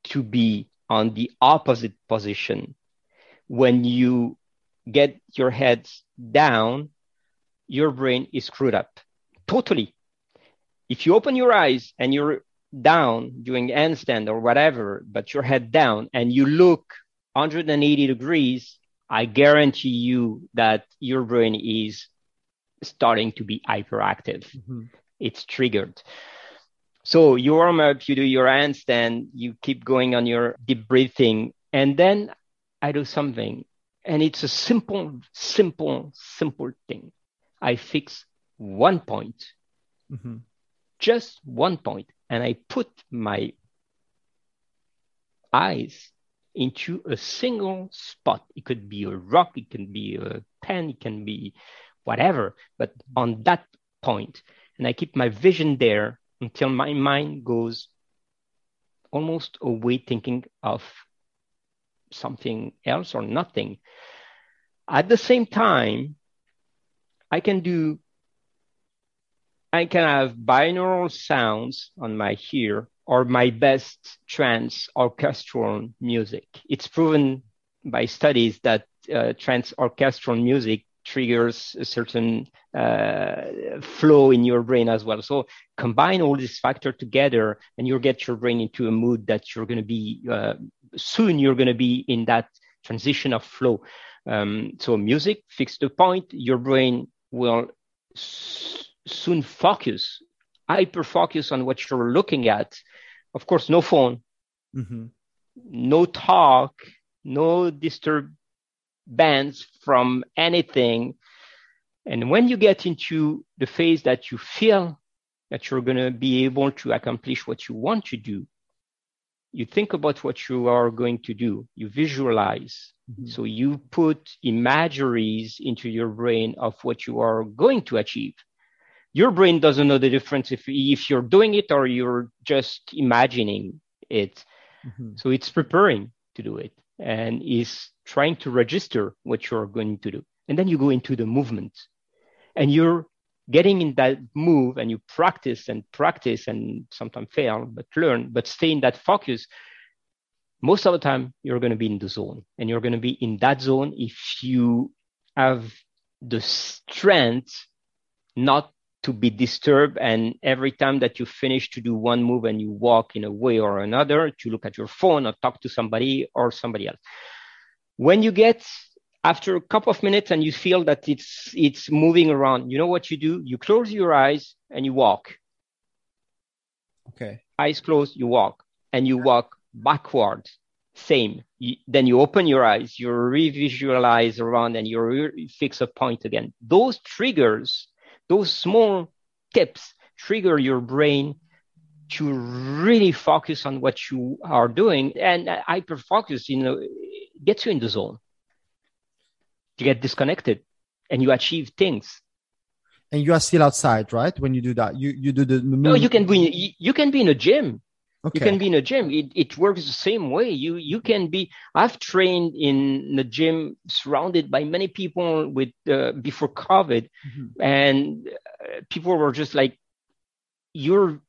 to be on the opposite position. When you get your head down, your brain is screwed up totally. If you open your eyes and you're down doing handstand or whatever, but your head down and you look 180 degrees, I guarantee you that your brain is starting to be hyperactive. Mm-hmm. It's triggered. So you warm up, you do your handstand, you keep going on your deep breathing, and then I do something. And it's a simple, simple, simple thing. I fix one point, mm-hmm. just one point, and I put my eyes into a single spot. It could be a rock, it can be a pen, it can be whatever, but on that. And I keep my vision there until my mind goes almost away thinking of something else or nothing. At the same time, I can do, I can have binaural sounds on my ear or my best trance orchestral music. It's proven by studies that uh, trance orchestral music triggers a certain uh, flow in your brain as well. So combine all these factors together, and you'll get your brain into a mood that you're going to be uh, soon. You're going to be in that transition of flow. Um, so music, fix the point. Your brain will s- soon focus, hyper focus on what you're looking at. Of course, no phone, mm-hmm. no talk, no disturb bands from anything. And when you get into the phase that you feel that you're going to be able to accomplish what you want to do, you think about what you are going to do, you visualize. Mm-hmm. So you put imageries into your brain of what you are going to achieve. Your brain doesn't know the difference if, if you're doing it or you're just imagining it. Mm-hmm. So it's preparing to do it and is trying to register what you're going to do. And then you go into the movement and you're getting in that move and you practice and practice and sometimes fail, but learn, but stay in that focus. Most of the time, you're going to be in the zone and you're going to be in that zone if you have the strength not to be disturbed and every time that you finish to do one move and you walk in a way or another to look at your phone or talk to somebody or somebody else. When you get after a couple of minutes and you feel that it's it's moving around you know what you do? You close your eyes and you walk.
Okay.
Eyes closed you walk. And you walk backwards same. You, then you open your eyes you revisualize around and you re- fix a point again. Those triggers those small tips trigger your brain to really focus on what you are doing. And uh, hyper focus you know gets you in the zone. You get disconnected and you achieve things.
And you are still outside right? When you do that you you do the, the
no you can be you can be in a gym okay. you can be in a gym it, it works the same way you you can be i've trained in the gym surrounded by many people with uh, before covid mm-hmm. and uh, people were just like you're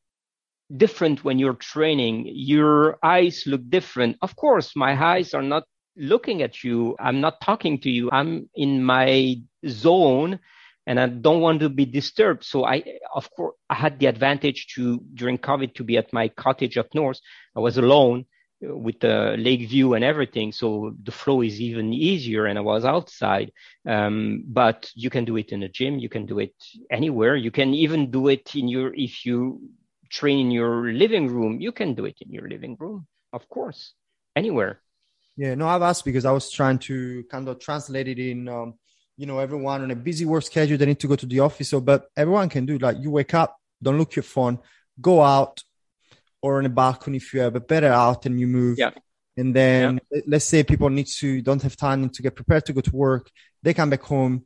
different when you're training. Your eyes look different. Of course, my eyes are not looking at you. I'm not talking to you. I'm in my zone and I don't want to be disturbed. So I, of course, I had the advantage to, during COVID, to be at my cottage up north. I was alone with the lake view and everything. So the flow is even easier and I was outside. Um, but you can do it in a gym. You can do it anywhere. You can even do it in your, if you train in your living room, you can do it in your living room, of course, anywhere.
Yeah, no, I've asked because I was trying to kind of translate it in um, you know, everyone on a busy work schedule, they need to go to the office. So, but everyone can do like you wake up, don't look your phone, go out or on a balcony if you have, a better out and you move.
Yeah.
And then yeah. let's say people need to don't have time to get prepared to go to work. They come back home,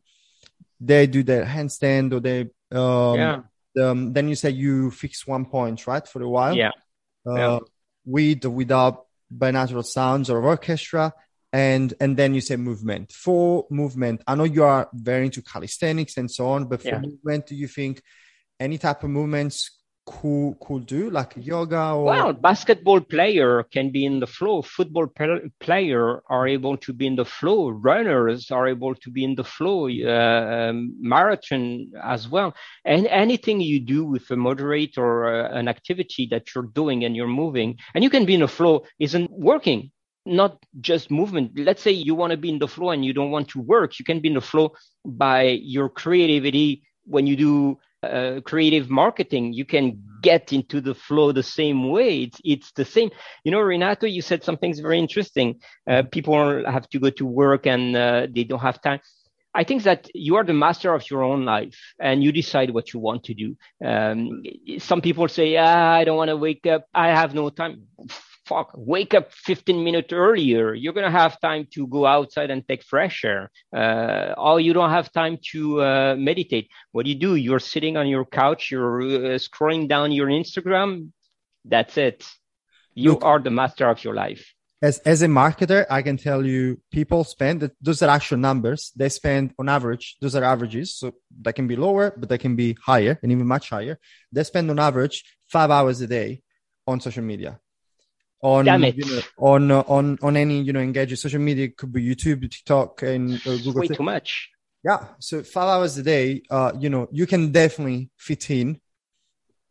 they do their handstand or they um, yeah. Um, then you say you fix one point, right, for a while.
Yeah.
Uh, yeah. With or without binaural sounds or orchestra, and and then you say movement. For movement, I know you are very into calisthenics and so on, but for yeah. movement, do you think any type of movements could could do? Like yoga or
well basketball player can be in the flow football player are able to be in the flow runners are able to be in the flow uh, um, marathon as well. And anything you do with a moderate or uh, an activity that you're doing and you're moving and you can be in the flow isn't working not just movement. Let's say you want to be in the flow and you don't want to work. You can be in the flow by your creativity when you do uh, creative marketing you can get into the flow the same way it's it's the same you know renato you said something very interesting uh, people have to go to work and uh, they don't have time I think that you are the master of your own life and you decide what you want to do. Um, some people say, ah, I don't want to wake up. I have no time fuck, wake up 15 minutes earlier. You're going to have time to go outside and take fresh air. Uh, or you don't have time to uh, meditate. What do you do? You're sitting on your couch, you're uh, scrolling down your Instagram. That's it. You Look, are the master of your life.
As, as a marketer, I can tell you people spend, those are actual numbers. They spend on average, those are averages. So they can be lower, but they can be higher and even much higher. They spend on average five hours a day on social media on you know, on on on any you know engaging social media. It could be youtube tiktok and uh,
google way too much.
Yeah. So five hours a day uh you know you can definitely fit in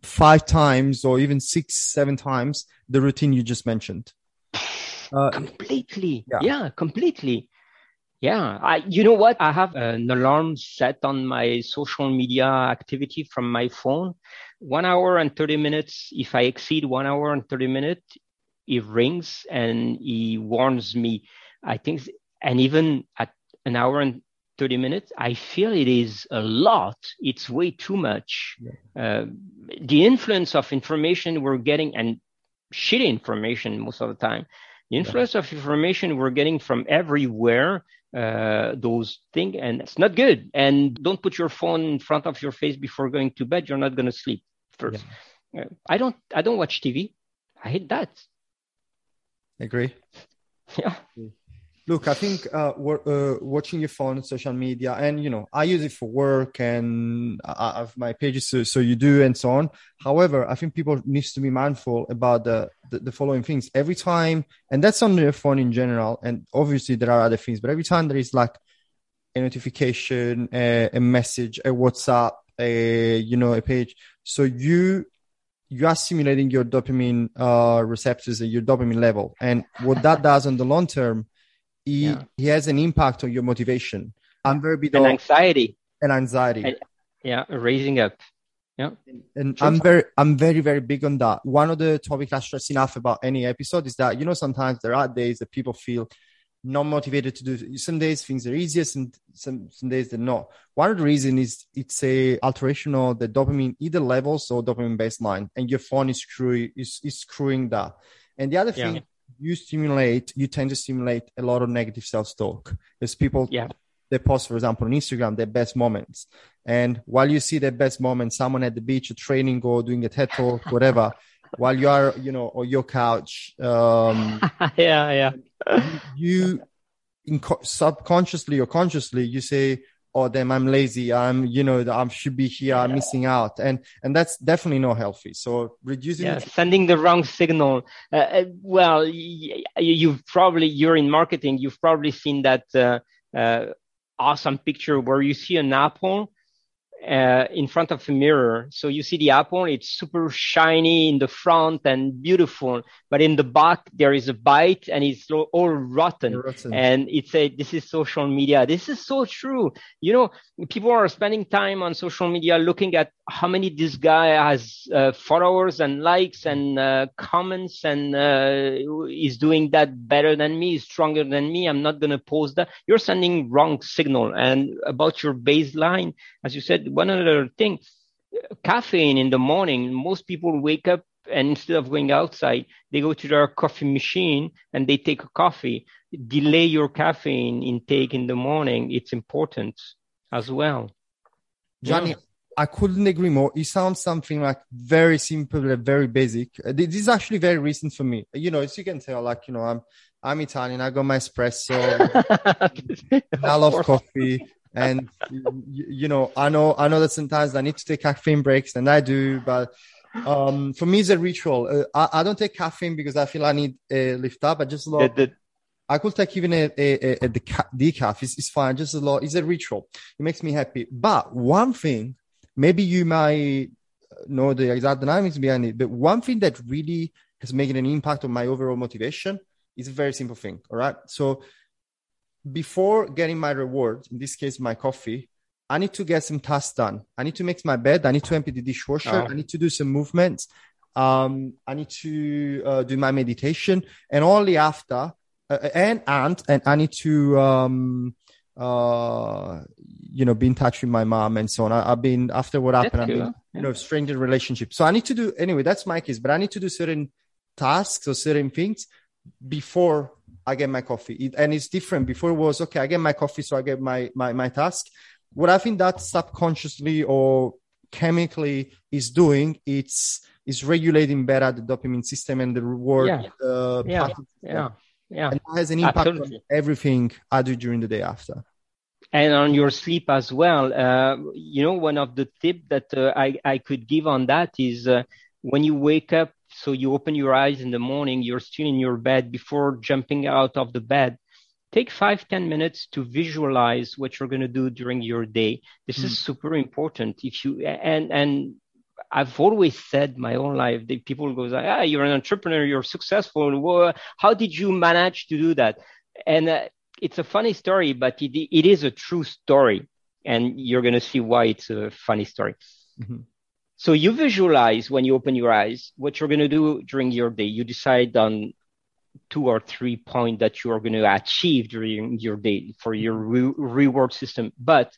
five times or even six seven times the routine you just mentioned.
Uh, completely. yeah. yeah completely. Yeah. I you know what? I have an alarm set on my social media activity from my phone. One hour and 30 minutes. If i exceed one hour and 30 minutes he rings and he warns me. I think, and even at an hour and 30 minutes, I feel it is a lot. It's way too much. Yeah. Uh, the influence of information we're getting and shitty information most of the time, the influence yeah. of information we're getting from everywhere, uh, those things, and it's not good. And don't put your phone in front of your face before going to bed. You're not going to sleep first. Yeah. Uh, I don't, I don't watch TV. I hate that.
Agree.
Yeah.
Look, I think uh, uh, watching your phone, social media, and you know, I use it for work and I have my pages, so, so you do, and so on. However, I think people needs to be mindful about the, the, the following things every time, and that's on your phone in general. And obviously, there are other things, but every time there is like a notification, a, a message, a WhatsApp, a you know, a page, so you you are stimulating your dopamine uh, receptors and your dopamine level. And what that does on the long term, it, yeah. it has an impact on your motivation. I'm very big
and anxiety
and anxiety.
And, yeah, raising up. Yeah.
And, and I'm very, I'm very, very big on that. One of the topics I stress enough about any episode is that, you know, sometimes there are days that people feel not motivated to do some days things are easier some, some some days they're not one of the reasons is it's a alteration of the dopamine either levels or dopamine baseline and your phone is screwing is, is screwing that and the other yeah. thing you stimulate you tend to stimulate a lot of negative self-talk as people
yeah
they post for example on instagram their best moments and while you see their best moments someone at the beach training or doing a ted talk whatever while you are, you know, on your couch. Um,
yeah,
yeah. You, you subconsciously or consciously, you say, "Oh, damn, I'm lazy. I'm, you know, I should be here. I'm missing out," and and that's definitely not healthy. So reducing,
yeah, sending the wrong signal. Uh, uh well, you've probably you're in marketing. You've probably seen that uh, uh, awesome picture where you see an apple uh, in front of a mirror. So you see the apple, it's super shiny in the front and beautiful, but in the back there is a bite and it's all rotten. rotten. And it's a this is social media. This is so true. You know, people are spending time on social media looking at how many this guy has uh, followers and likes and uh, comments and uh, is doing that better than me, is stronger than me. I'm not gonna post that. You're sending wrong signal. And about your baseline, as you said one other thing, caffeine in the morning, most people wake up and instead of going outside, they go to their coffee machine and they take a coffee. Delay your caffeine intake in the morning. It's important as well.
Johnny, yeah. I couldn't agree more. It sounds something like very simple and very basic. Uh, this is actually very recent for me. You know, as you can tell, like, you know, I'm, I'm Italian. I got my espresso. I love coffee and you, know i know i know that sometimes i need to take caffeine breaks and i do but um, for me it's a ritual. Uh, I, I, don't take caffeine because i feel i need a lift up. I just love the, i could take even a, a, a, a decaf. It's, it's fine. Just a lot. It's a ritual. It makes me happy. But one thing maybe you might know the exact dynamics behind it but one thing that really has made an impact on my overall motivation is a very simple thing all right? So before getting my reward, in this case, my coffee, I need to get some tasks done. I need to make my bed. I need to empty the dishwasher. Oh. I need to do some movements. Um, I need to uh, do my meditation, and only after, uh, and and and I need to, um, uh, you know, be in touch with my mom and so on. I, have been after what happened. I've been, you know, strained in relationship. So I need to do anyway. That's my case, but I need to do certain tasks or certain things before I get my coffee. It, and it's different. Before it was okay, I get my coffee, so I get my my my task. What I think that subconsciously or chemically is doing, it's is regulating better the dopamine system and the reward.
Yeah, uh, yeah, yeah, yeah.
And it has an impact Absolutely. on everything I do during the day after.
And on your sleep as well. Uh, you know, one of the tips that uh, I I could give on that is uh, when you wake up so you open your eyes in the morning, you're still in your bed before jumping out of the bed. Take five ten minutes to visualize what you're going to do during your day. This mm. is hmm. super important. If you, and, and I've always said my own life that people go, ah, you're an entrepreneur, you're successful. Well, how did you manage to do that? And uh, it's a funny story, but it, it is a true story. And you're going to see why it's a funny story. Mm-hmm. So you visualize when you open your eyes what you're going to do during your day. You decide on two or three points that you are going to achieve during your day for your mm-hmm. re- reward system. But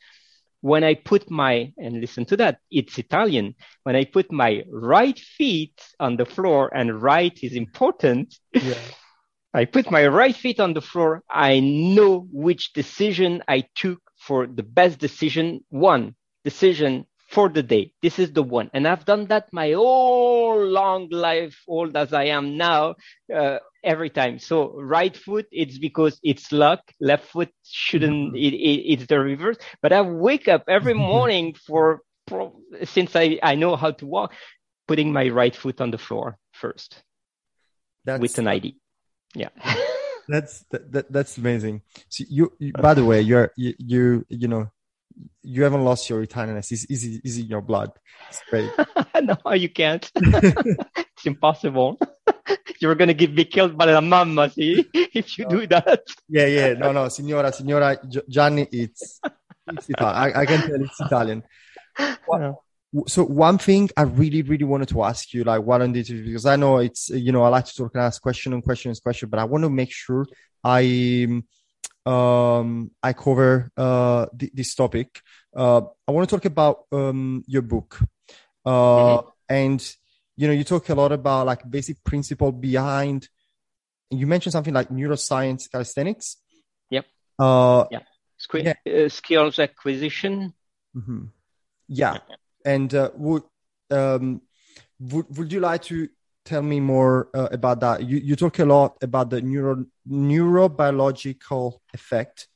when I put my, and listen to that, it's Italian. When I put my right feet on the floor, and right is important. Yeah. I put my right feet on the floor. I know which decision I took for the best decision. One decision for the day. This is the one. And I've done that my whole long life, old as I am now, uh, every time. So right foot, it's because it's luck. Left foot shouldn't, mm-hmm. it, it, it's the reverse. But I wake up every morning for, for, since I, I know how to walk, putting my right foot on the floor first that's, with an ID. Yeah.
that's that, that's amazing. So you, you, by the way, you're you you, you know you haven't lost your Italianness. It's, it's, it's in your blood. It's great.
no, you can't. it's impossible. You're going to get be killed by the mamma, see, if you no. do that.
yeah, yeah. No, no, signora, signora Gianni, it's, it's Italian. I, I can tell it's Italian. So one thing I really, really wanted to ask you, like, what on this, because I know it's, you know, I like to talk and ask question and question and question, but I want to make sure I, um, I cover uh, th- this topic. Uh, I want to talk about um, your book, uh, mm-hmm. and you know, you talk a lot about like basic principle behind. You mentioned something like neuroscience calisthenics.
Yep. Uh, yeah. Squ- yeah. Uh, skills acquisition.
Mm-hmm. Yeah. And uh, would um, would would you like to tell me more uh, about that? You you talk a lot about the neuro neurobiological effect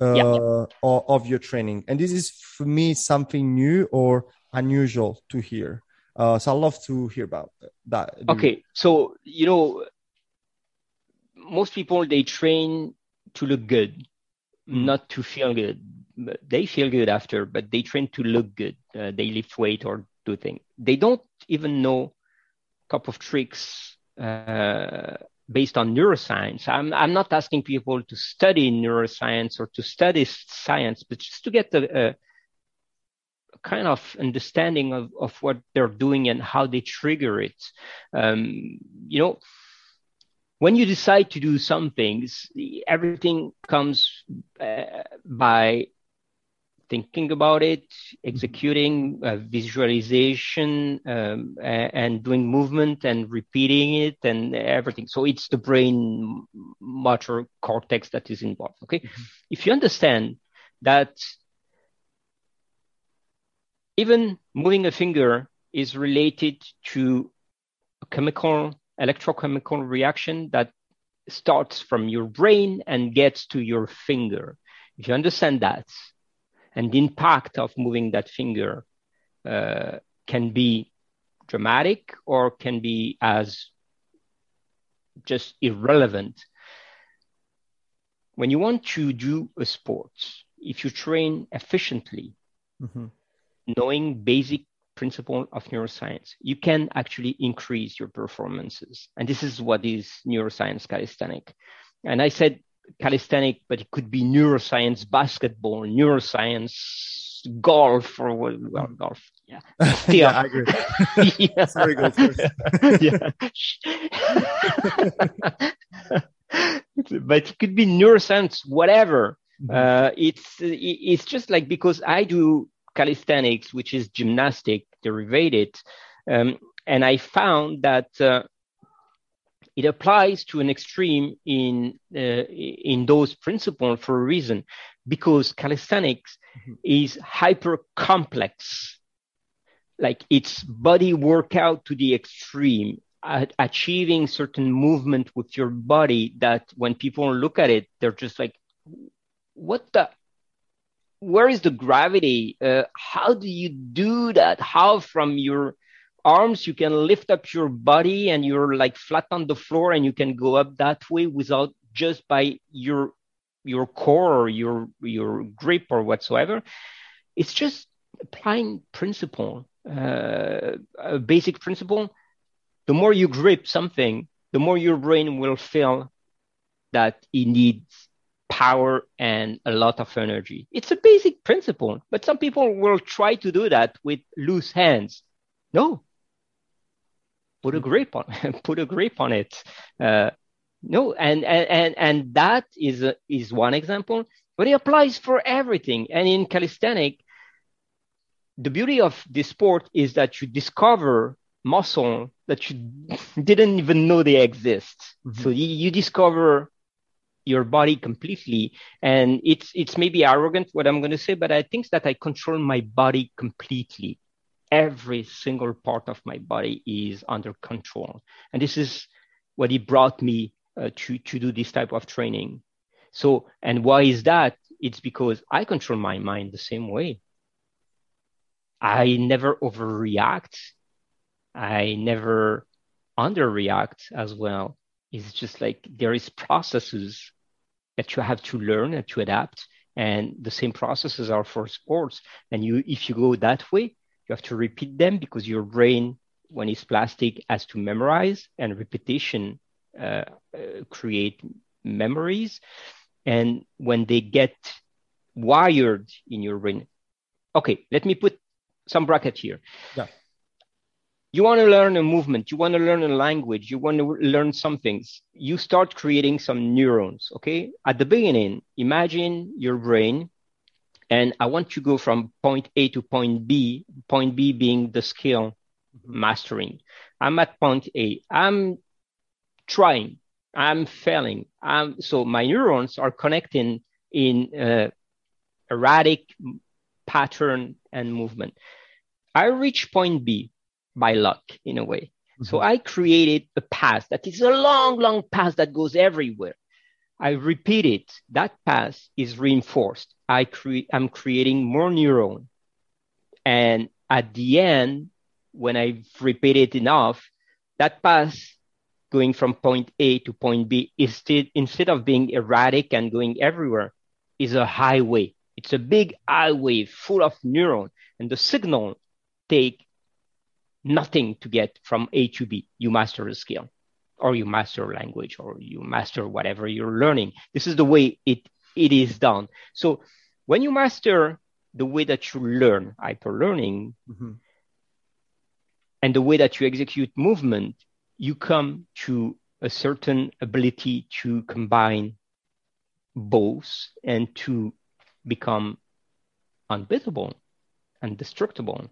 uh, yeah. of, of, your training, and this is for me something new or unusual to hear. Uh, so I'd love to hear about that.
Okay, so you know, most people they train to look good, mm. not to feel good. they feel good after, but they train to look good. Uh, they lift weight or do things. They don't even know couple of tricks uh, based on neuroscience. I'm, I'm not asking people to study neuroscience or to study science, but just to get a, kind of understanding of, of what they're doing and how they trigger it. Um, you know, when you decide to do some things, everything comes uh, by thinking about it, executing uh, visualization, um, and doing movement and repeating it and everything. So it's the brain motor cortex that is involved. Okay. Mm-hmm. If you understand that even moving a finger is related to a chemical, electrochemical reaction that starts from your brain and gets to your finger. If you understand that, and the impact of moving that finger uh, can be dramatic or can be as just irrelevant. When you want to do a sport, if you train efficiently, mm-hmm. knowing basic principle of neuroscience, you can actually increase your performances. And this is what is neuroscience calisthenic. And I said calisthenic, but it could be neuroscience, basketball, neuroscience, golf, or well, mm. golf. Yeah,
Still. yeah, I agree. yeah. Sorry, go first. yeah.
but it could be neuroscience, whatever. Mm-hmm. Uh, it's it's just like because I do calisthenics, which is gymnastic derivated, um, and I found that uh, it applies to an extreme in uh, in those principles for a reason because calisthenics mm-hmm. is hyper complex like it's body workout to the extreme achieving certain movement with your body that when people look at it they're just like what the where is the gravity? Uh, how do you do that? How from your arms, you can lift up your body and you're like flat on the floor and you can go up that way without just by your your core or your your grip or whatsoever. It's just applying principle, uh, a basic principle. The more you grip something, the more your brain will feel that it needs power and a lot of energy. It's a basic principle, but some people will try to do that with loose hands. No, put a grip on put a grip on it. Uh, no and, and and that is a, is one example but it applies for everything. And in calisthenic the beauty of this sport is that you discover muscle that you didn't even know they exist. Mm-hmm. so you, you discover your body completely and it's it's maybe arrogant what i'm going to say but i think that i control my body completely every single part of my body is under control. And this is what it brought me uh, to, to do this type of training. So, and why is that? It's because I control my mind the same way. I never overreact. I never underreact as well. It's just like there is processes that you have to learn and to adapt. And the same processes are for sports. And you, if you go that way, you have to repeat them because your brain, when it's plastic, has to memorize and repetition uh, uh, create memories. And when they get wired in your brain, okay, let me put some bracket here.
Yeah.
You want to learn a movement, you want to learn a language, you want to learn some things. You start creating some neurons, okay? At the beginning, imagine your brain and I want to go from point A to point B, point B being the skill mastering. I'm at point A. I'm trying. I'm failing. I'm, so my neurons are connecting in uh, erratic pattern and movement. I reach point B by luck in a way. Mm-hmm. So I created a path that is a long, long path that goes everywhere. I repeat it. That path is reinforced. I cre- I'm creating more neuron. And at the end, when I've repeated enough, that path going from point A to point B is instead of being erratic and going everywhere, is a highway. It's a big highway full of neurons, and the signal take nothing to get from A to B. You master a skill, or you master language, or you master whatever you're learning. This is the way it it is done. So when you master the way that you learn hyper learning mm-hmm. and the way that you execute movement, you come to a certain ability to combine both and to become unbeatable and indestructible.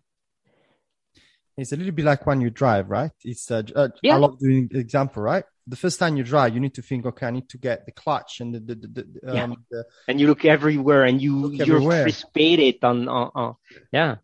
It's a little bit like when you drive, right? It's uh, uh, yeah. I love doing the example, right? The first time you drive, you need to think, okay, I need to get the clutch and the, the, the,
the yeah. Um, the and you look everywhere and you you're everywhere. crispated on, on, on, yeah.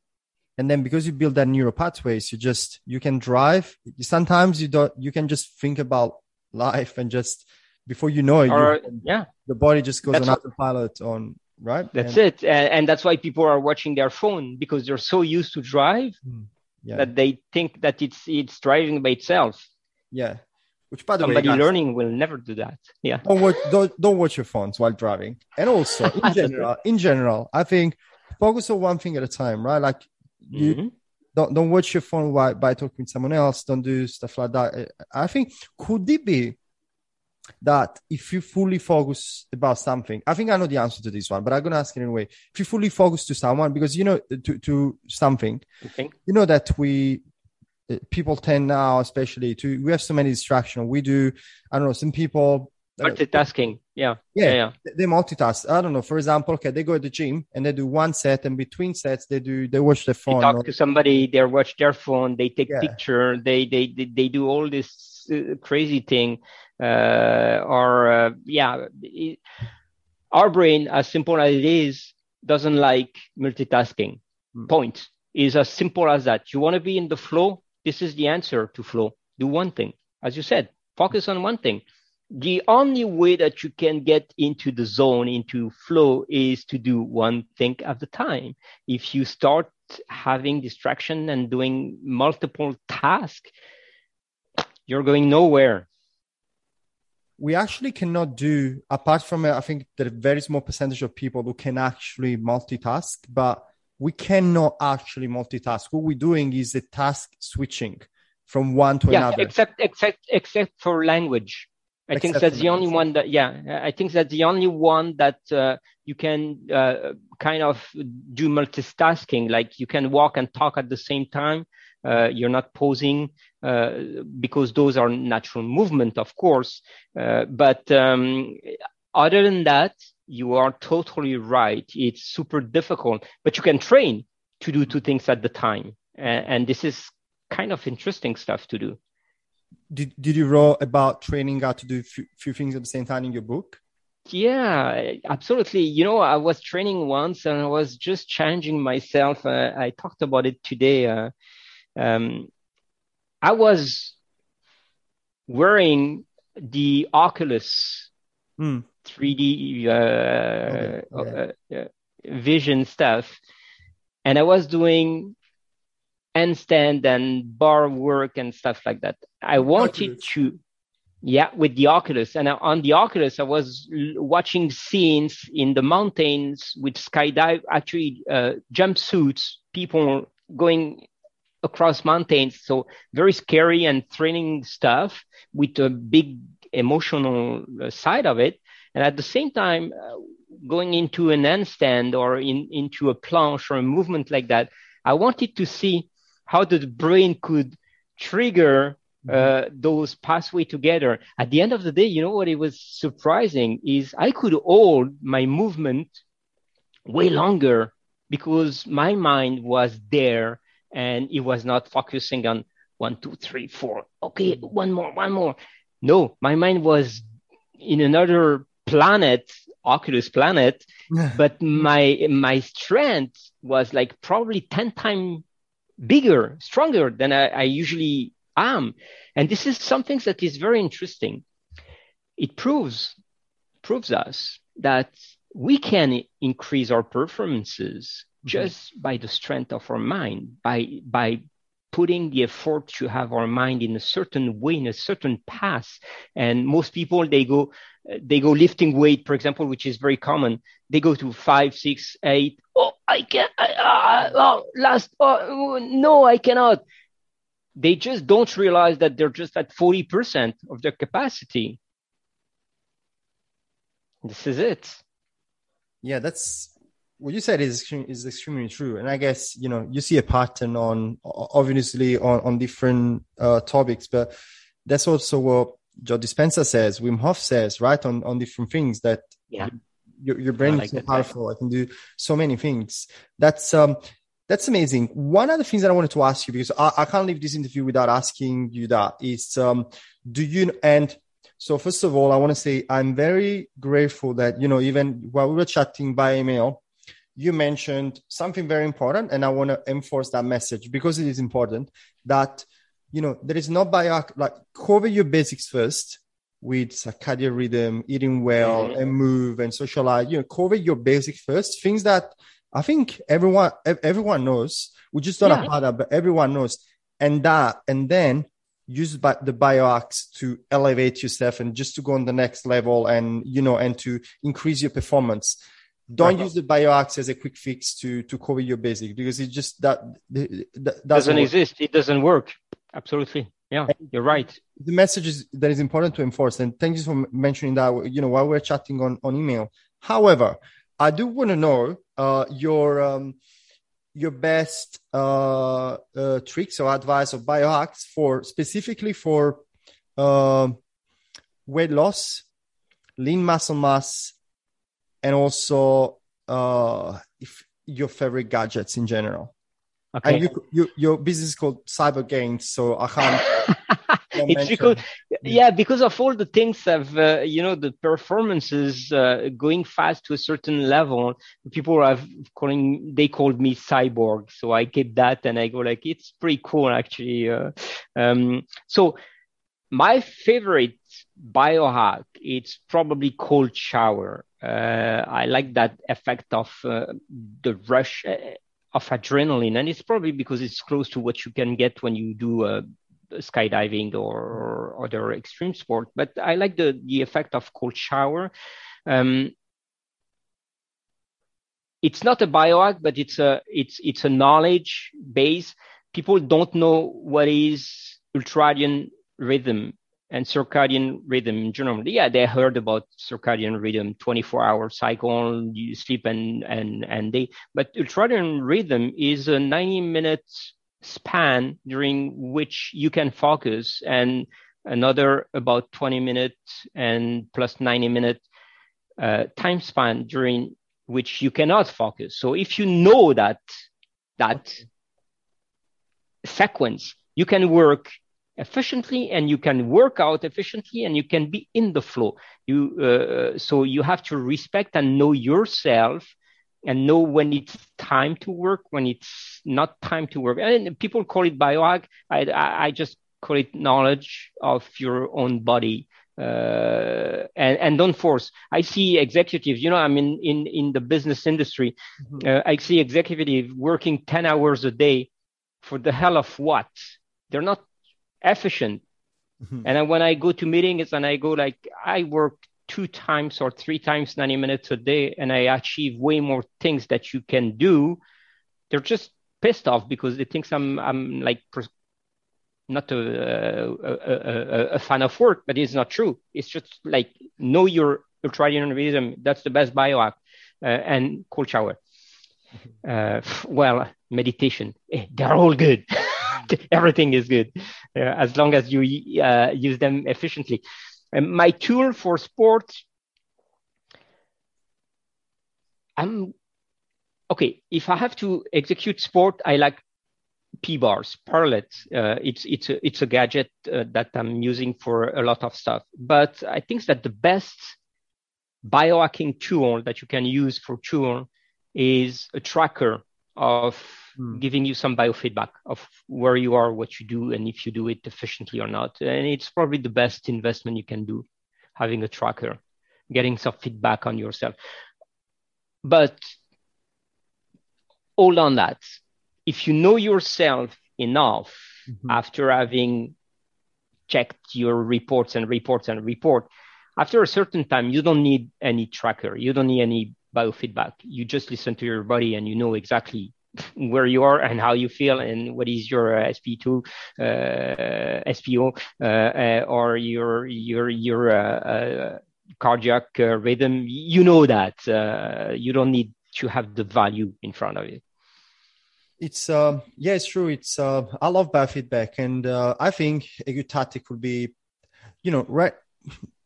And then because you build that neural pathways, you just you can drive. Sometimes you don't. You can just think about life and just before you know it, or,
you, yeah,
the body just goes that's on autopilot on right.
That's and, it, and, and, that's why people are watching their phone because they're so used to drive hmm. Yeah. that they think that it's it's driving by itself.
Yeah, which by the
somebody
way,
learning will never do that. Yeah,
don't watch don't, don't watch your phones while driving. And also in general, in general, I think focus on one thing at a time, right? Like you. Mm-hmm. Don't, don't watch your phone while by talking to someone else. Don't do stuff like that. I think could it be that if you fully focus about something, I think I know the answer to this one, but I'm gonna ask it anyway. If you fully focus to someone, because you know to to something, okay. you know that we uh, people tend now, especially to we have so many distractions. We do, I don't know, some people
multitasking. Yeah.
yeah. yeah, yeah, They multitask. I don't know. For example, okay, they go to the gym and they do one set, and between sets they do they watch their phone.
They talk or, to somebody. They watch their phone. They take yeah. picture. They, they they they do all this uh, crazy thing uh, or uh, yeah, it, our brain, as simple as it is, doesn't like multitasking. Mm. Point is as simple as that. You want to be in the flow. This is the answer to flow. Do one thing, as you said. Focus on one thing. The only way that you can get into the zone, into flow, is to do one thing at a time. If you start having distraction and doing multiple tasks, you're going nowhere
we actually cannot do apart from i think there a very small percentage of people who can actually multitask but we cannot actually multitask. What we're doing is a task switching from one to yeah, another.
except except except for language. I except think that's the only one that yeah i think that's the only one that uh, you can uh, kind of do multitasking. Like you can walk and talk at the same time uh, you're not posing uh, because those are natural movement, of course. Uh, but um, other than that, you are totally right. It's super difficult, but you can train to do two things at the time. And, and this is kind of interesting stuff to do.
Did, did you write about training how to do a few, few things at the same time in your book?
Yeah, absolutely. You know, I was training once and I was just challenging myself. Uh, I talked about it today. Uh, um, I was wearing the Oculus mm. 3D uh, okay. yeah. uh, vision stuff, and I was doing handstand and bar work and stuff like that. I wanted Oculus. to, yeah, with the Oculus, and on the Oculus, I was watching scenes in the mountains with skydive, actually uh, jumpsuits, people going across mountains. So very scary and thrilling stuff with a big emotional uh, side of it. And at the same time, uh, going into an handstand or in, into a planche or a movement like that, I wanted to see how the brain could trigger uh, mm-hmm. those pathway together. At the end of the day, you know what it was surprising is I could hold my movement way longer because my mind was there and it was not focusing on one, two, three, four. Okay, mm-hmm. one more, one more. No, my mind was in another planet, Oculus planet, but my my strength was like probably 10 times bigger, stronger than I, I usually am. And this is something that is very interesting. It proves proves us that we can increase our performances Mm-hmm. just by the strength of our mind, by by putting the effort to have our mind in a certain way, in a certain path. And most people, they go, they go lifting weight, for example, which is very common. They go to five, six, eight. Oh, I can't. I, uh, oh, last. Oh, no, I cannot. They just don't realize that they're just at 40% of their capacity. This is it.
Yeah, that's what you said is is extremely true, and I guess you know you see a pattern on obviously on on different uh, topics, but that's also what Joe Dispenza says, Wim Hof says, right on on different things that
yeah.
your your brain like is so powerful. I can do so many things. That's um that's amazing. One of the things that I wanted to ask you because I, I can't leave this interview without asking you that is um do you and so first of all, I want to say I'm very grateful that you know even while we were chatting by email you mentioned something very important, and I want to enforce that message because it is important that you know there is no bio like cover your basics first with circadian rhythm, eating well, mm-hmm. and move and socialize. You know, cover your basics first. Things that I think everyone everyone knows. We just don't yeah. apply that, but everyone knows. And that, and then use the biohacks to elevate yourself and just to go on the next level and you know and to increase your performance don't right. use the biohacks as a quick fix to to cover your basic because it just that, that
doesn't, doesn't exist. It doesn't work. Absolutely. Yeah and you're right.
the message is that is important to enforce and thank you for mentioning that you know while we're chatting on on email. However i do want to know uh, your um, your best uh, uh, tricks or advice or biohacks for specifically for uh, weight loss lean muscle mass and also uh, if your favorite gadgets in general. Okay. And you, you, your business is called Cyborg Gainz, so I can't.
it's because, yeah, because of all the things of, uh, you know, the performances uh, going fast to a certain level. People are calling, they called me cyborg, so I keep that and I go like, it's pretty cool actually. Uh, um, so my favorite biohack, it's probably cold shower. Uh, I like that effect of uh, the rush uh, of adrenaline, and it's probably because it's close to what you can get when you do uh, skydiving or, or, other extreme sport. But I like the the effect of cold shower. Um, it's not a biohack, but it's a it's it's a knowledge base. People don't know what is ultradian rhythm and circadian rhythm in general. Yeah, they heard about circadian rhythm, 24 hour cycle, you sleep and, and, and day. But ultradian rhythm is a 90 minute span during which you can focus and another about 20 minutes and plus 90 minute uh, time span during which you cannot focus. So if you know that, that sequence, you can work efficiently and you can work out efficiently and you can be in the flow you uh, so you have to respect and know yourself and know when it's time to work when it's not time to work and people call it biohack i i just call it knowledge of your own body uh, and, and don't force. I see executives, you know, I'm in, in, in the business industry. Mm-hmm. Uh, I see executives working 10 hours a day for the hell of what? They're not efficient. Mm-hmm. And when I go to meetings and I go like, I work two times or three times 90 minutes a day and I achieve way more things that you can do, they're just pissed off because they think I'm, I'm like not a, a, a, a, fan of work, but it's not true. It's just like know your ultradian rhythm. That's the best biohack uh, and cold shower. Mm-hmm. Uh, well, meditation. Eh, they're all good. everything is good uh, as long as you uh, use them efficiently. And my tool for sport, I'm okay. If I have to execute sport, I like P bars, parallels. Uh, it's it's a, it's a gadget uh, that I'm using for a lot of stuff. But I think that the best biohacking tool that you can use for tool is a tracker of mm. giving you some biofeedback of where you are, what you do, and if you do it efficiently or not. And it's probably the best investment you can do, having a tracker, getting some feedback on yourself. But all on that, if you know yourself enough mm-hmm. after having checked your reports and reports and report. After a certain time, you don't need any tracker. You don't need any biofeedback. You just listen to your body and you know exactly where you are and how you feel and what is your uh, SP2, uh, SPO, uh, uh, or your your your uh, uh, cardiac rhythm. You know that. you don't need to have the value in front of it.
It's uh, yeah, it's true. It's uh, I love biofeedback, and uh, I think a good tactic would be, you know, right.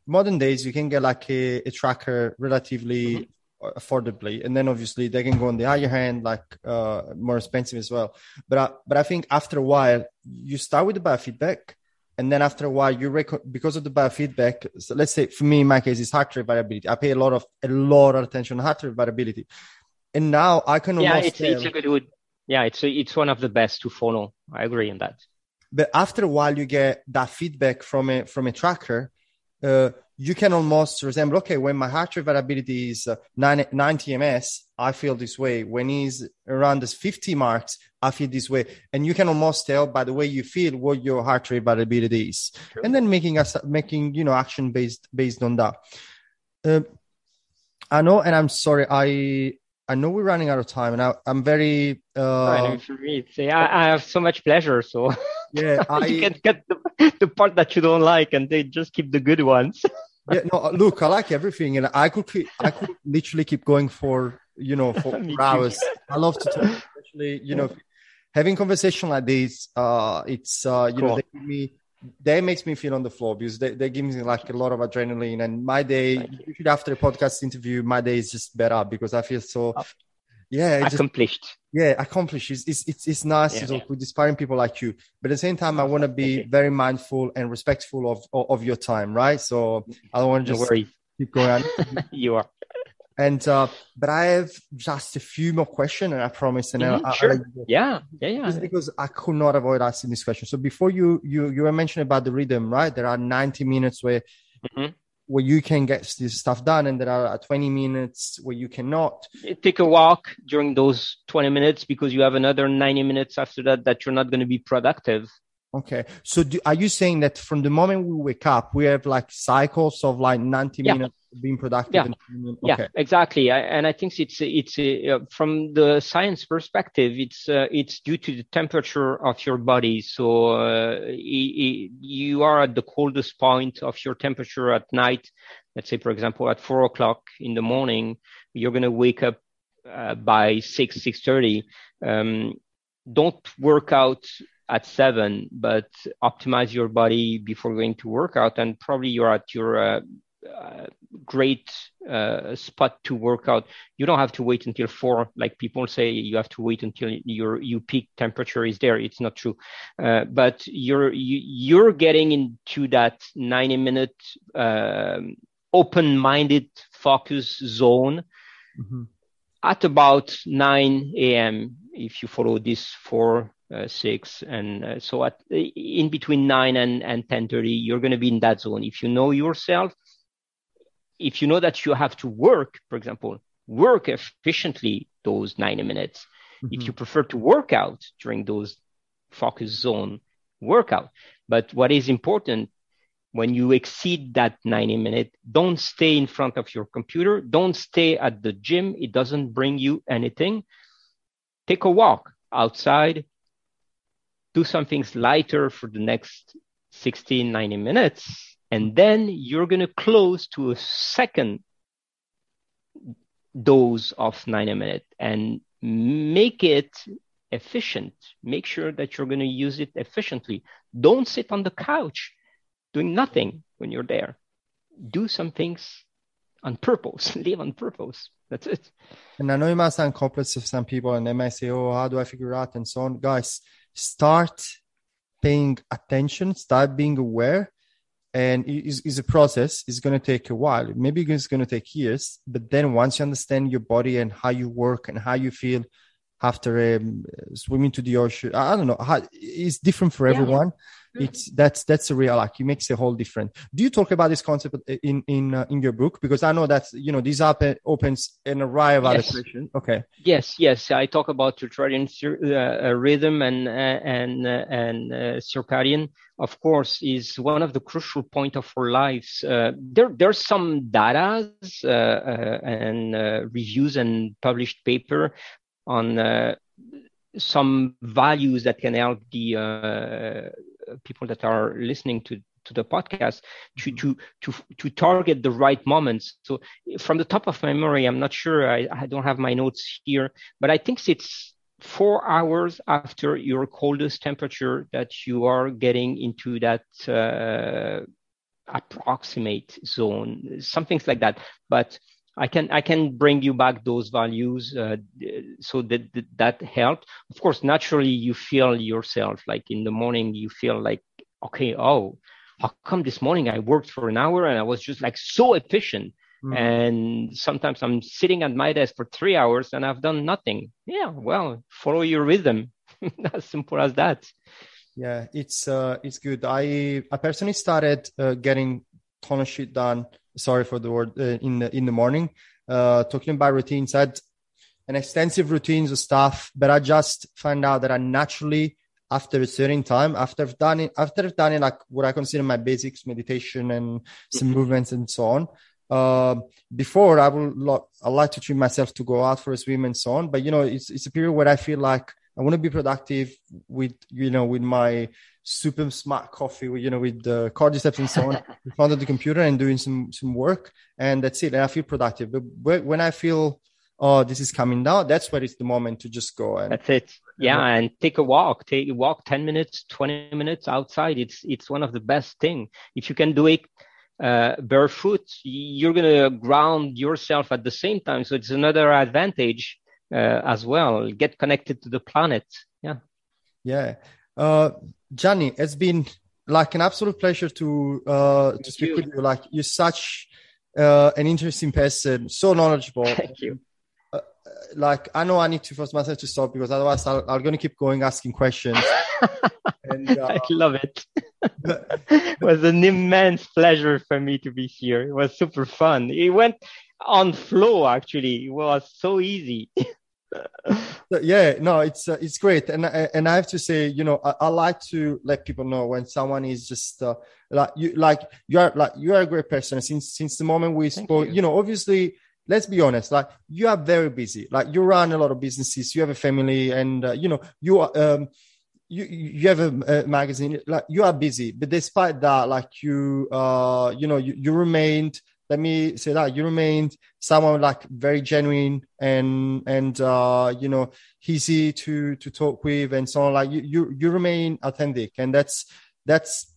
Modern days, you can get like a, a tracker relatively mm-hmm. Affordably, and then obviously they can go on the higher hand, like uh, more expensive as well. But I, but I think after a while, you start with the biofeedback, and then after a while, you record because of the biofeedback. So let's say for me, in my case, it's heart rate variability. I pay a lot of a lot of attention to heart rate variability, and now I can
yeah, it's, it's a good yeah, it's it's one of the best to follow. I agree on that.
But after a while, you get that feedback from a from a tracker. Uh, you can almost resemble. Okay, when my heart rate variability is uh, 90 ms, I feel this way. When he's around this 50 marks, I feel this way. And you can almost tell by the way you feel what your heart rate variability is, True. and then making us making you know action based based on that. Uh, I know, and I'm sorry. I I know we're running out of time, and I, am very. Uh,
I for me, I, I, have so much pleasure. So yeah, I, you can get the, the part that you don't like, and they just keep the good ones.
yeah, no, look, I like everything, and I could keep, I could literally keep going for you know for, for hours. I love to talk, especially you know having conversation like this. Uh, it's uh, you cool. know they give me that makes me feel on the floor because they, they give me like a lot of adrenaline and my day usually after a podcast interview my day is just better because i feel so yeah
accomplished
just, yeah accomplished it's, it's, it's, it's nice yeah, to talk with inspiring people like you but at the same time i want to be very mindful and respectful of, of, of your time right so i don't want to just keep going on.
you are
and uh, but I have just a few more questions, and I promise. And
mm-hmm,
I,
sure. I, yeah, yeah, yeah.
Just because I could not avoid asking this question. So before you you you were mentioning about the rhythm, right? There are ninety minutes where mm-hmm. Where you can get this stuff done, and there are uh, twenty minutes where you cannot.
Take a walk during those twenty minutes because you have another ninety minutes after that that you're not going to be productive.
Okay. So do, are you saying that from the moment we wake up, we have like cycles of like 90 yeah. minutes being productive?
Yeah, okay. yeah exactly. I, and I think it's, it's uh, from the science perspective, it's, uh, it's due to the temperature of your body. So uh, it, it, you are at the coldest point of your temperature at night. Let's say, for example, at four o'clock in the morning, you're going to wake up uh, by six, 6.30. Um, don't work out at seven, but optimize your body before going to workout, and probably you're at your uh, uh, great uh, spot to work out. You don't have to wait until four, like people say. You have to wait until your you peak temperature is there. It's not true, uh, but you're you, are you are getting into that 90 minute um, open-minded focus zone. Mm-hmm. At about 9 a.m., if you follow this four six, and uh, so at in between nine and and ten thirty, you're going to be in that zone. If you know yourself, if you know that you have to work, for example, work efficiently those ninety minutes. Mm-hmm. If you prefer to work out during those focus zone, workout. But what is important when you exceed that 90 minute, don't stay in front of your computer. Don't stay at the gym. It doesn't bring you anything. Take a walk outside, do something lighter for the next 16, 90 minutes, and then you're going to close to a second dose of 90 minutes and make it efficient. Make sure that you're going to use it efficiently. Don't sit on the couch doing nothing when you're there. Do some things on purpose, live on purpose. That's it.
And I know it might sound complex to some people and they might say, Oh, how do I figure out? And so on. Guys, start paying attention, start being aware. And it's, it's a process. It's going to take a while. Maybe it's going to take years. But then once you understand your body and how you work and how you feel after um, swimming to the ocean, I don't know. How, it's different for yeah. everyone. It's that's that's a real like it makes a whole different. do you talk about this concept in in uh, in your book? Because i know that you know this up opens an array of yes. other questions okay.
Yes yes. I talk about circadian uh, uh, rhythm and uh, and uh, and uh, circadian of course is one of the crucial point of our lives. There there's some data and reviews and published paper on some values that can help the people that are listening to to the podcast to mm-hmm. to to to target the right moments so from the top of my memory i'm not sure i, I don't have my notes here but i think it's four hours after your coldest temperature that you are getting into that uh, approximate zone some things like that but I can I can bring you back those values uh, so that, that that helped. Of course, naturally you feel yourself like in the morning you feel like okay oh how come this morning I worked for an hour and I was just like so efficient mm. and sometimes I'm sitting at my desk for three hours and I've done nothing. Yeah, well, follow your rhythm. as simple as that.
Yeah, it's uh, it's good. I I personally started uh, getting ton of shit done sorry for the word uh, in the in the morning uh, talking about routines i had an extensive routines of stuff but i just find out that i naturally after a certain time after i've done it after i've done it like what i consider my basics meditation and some mm-hmm. movements and so on uh, before I would lo- I like to treat myself to go out for a swim and so on. But you know, it's it's a period where I feel like I want to be productive with you know with my super smart coffee, with, you know, with the cordyceps and so on, in front of the computer and doing some some work, and that's it. And I feel productive. But when I feel oh this is coming down, that's where it's the moment to just go. And
that's it. Yeah, and take a walk. Take a walk, ten minutes, twenty minutes outside. It's it's one of the best thing if you can do it. Uh, barefoot, you're gonna ground yourself at the same time, so it's another advantage as well. Get connected to the planet. Yeah.
Yeah. Uh, Gianni, it's been like an absolute pleasure to uh, to speak you. with you. Like you're such uh, an interesting person, so knowledgeable.
Thank you.
Uh, like I know I need to force myself to stop because otherwise i am going to keep going asking questions.
and, uh, I love it. it was an immense pleasure for me to be here. It was super fun. It went on flow actually. It was so easy
yeah no it's uh, it's great. And and i have to say you know I, I, like to let people know when someone is just uh, like you like you are like you are a great person since since the moment we Thank spoke. you. you know obviously let's be honest like you are very busy. Like you run a lot of businesses you have a family and uh, you know you are um you you have a, a, magazine like you are busy. But despite that like you uh you know you, you remained let me say that you remained someone like very genuine and and uh, you know easy to to talk with and so on. Like you you, you remain authentic, and that's that's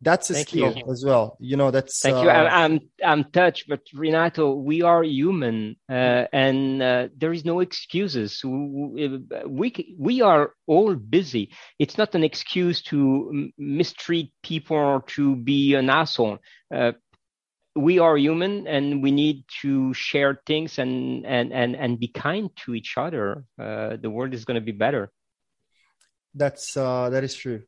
that's a Thank skill you. as well. You know, that's.
Thank uh, you. I'm I'm touched, but Renato, we are human, uh, and uh, there is no excuses. We we are all busy. It's not an excuse to mistreat people or to be an asshole. We are human and we need to share things and and and, and be kind to each other uh, the world is going to be better.
That's uh, that is true.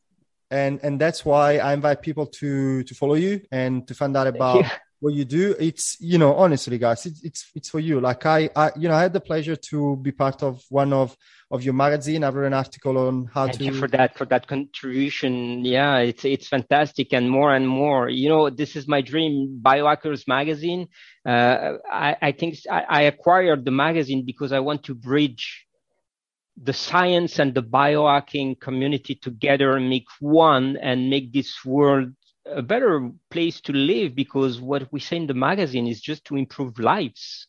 And and that's why i invite people to to follow you and to find out about what you do it's you know honestly guys it's it's, it's for you. Like I, I you know i had the pleasure to be part of one of of your magazine. I wrote an article on how
Thank
to
you for that for that contribution. Yeah it's it's fantastic and more and more. You know this is my dream biohackers magazine. Uh, I, I think I, I acquired the magazine because i want to bridge the science and the biohacking community together and make one and make this world a better place to live because what we say in the magazine is just to improve lives.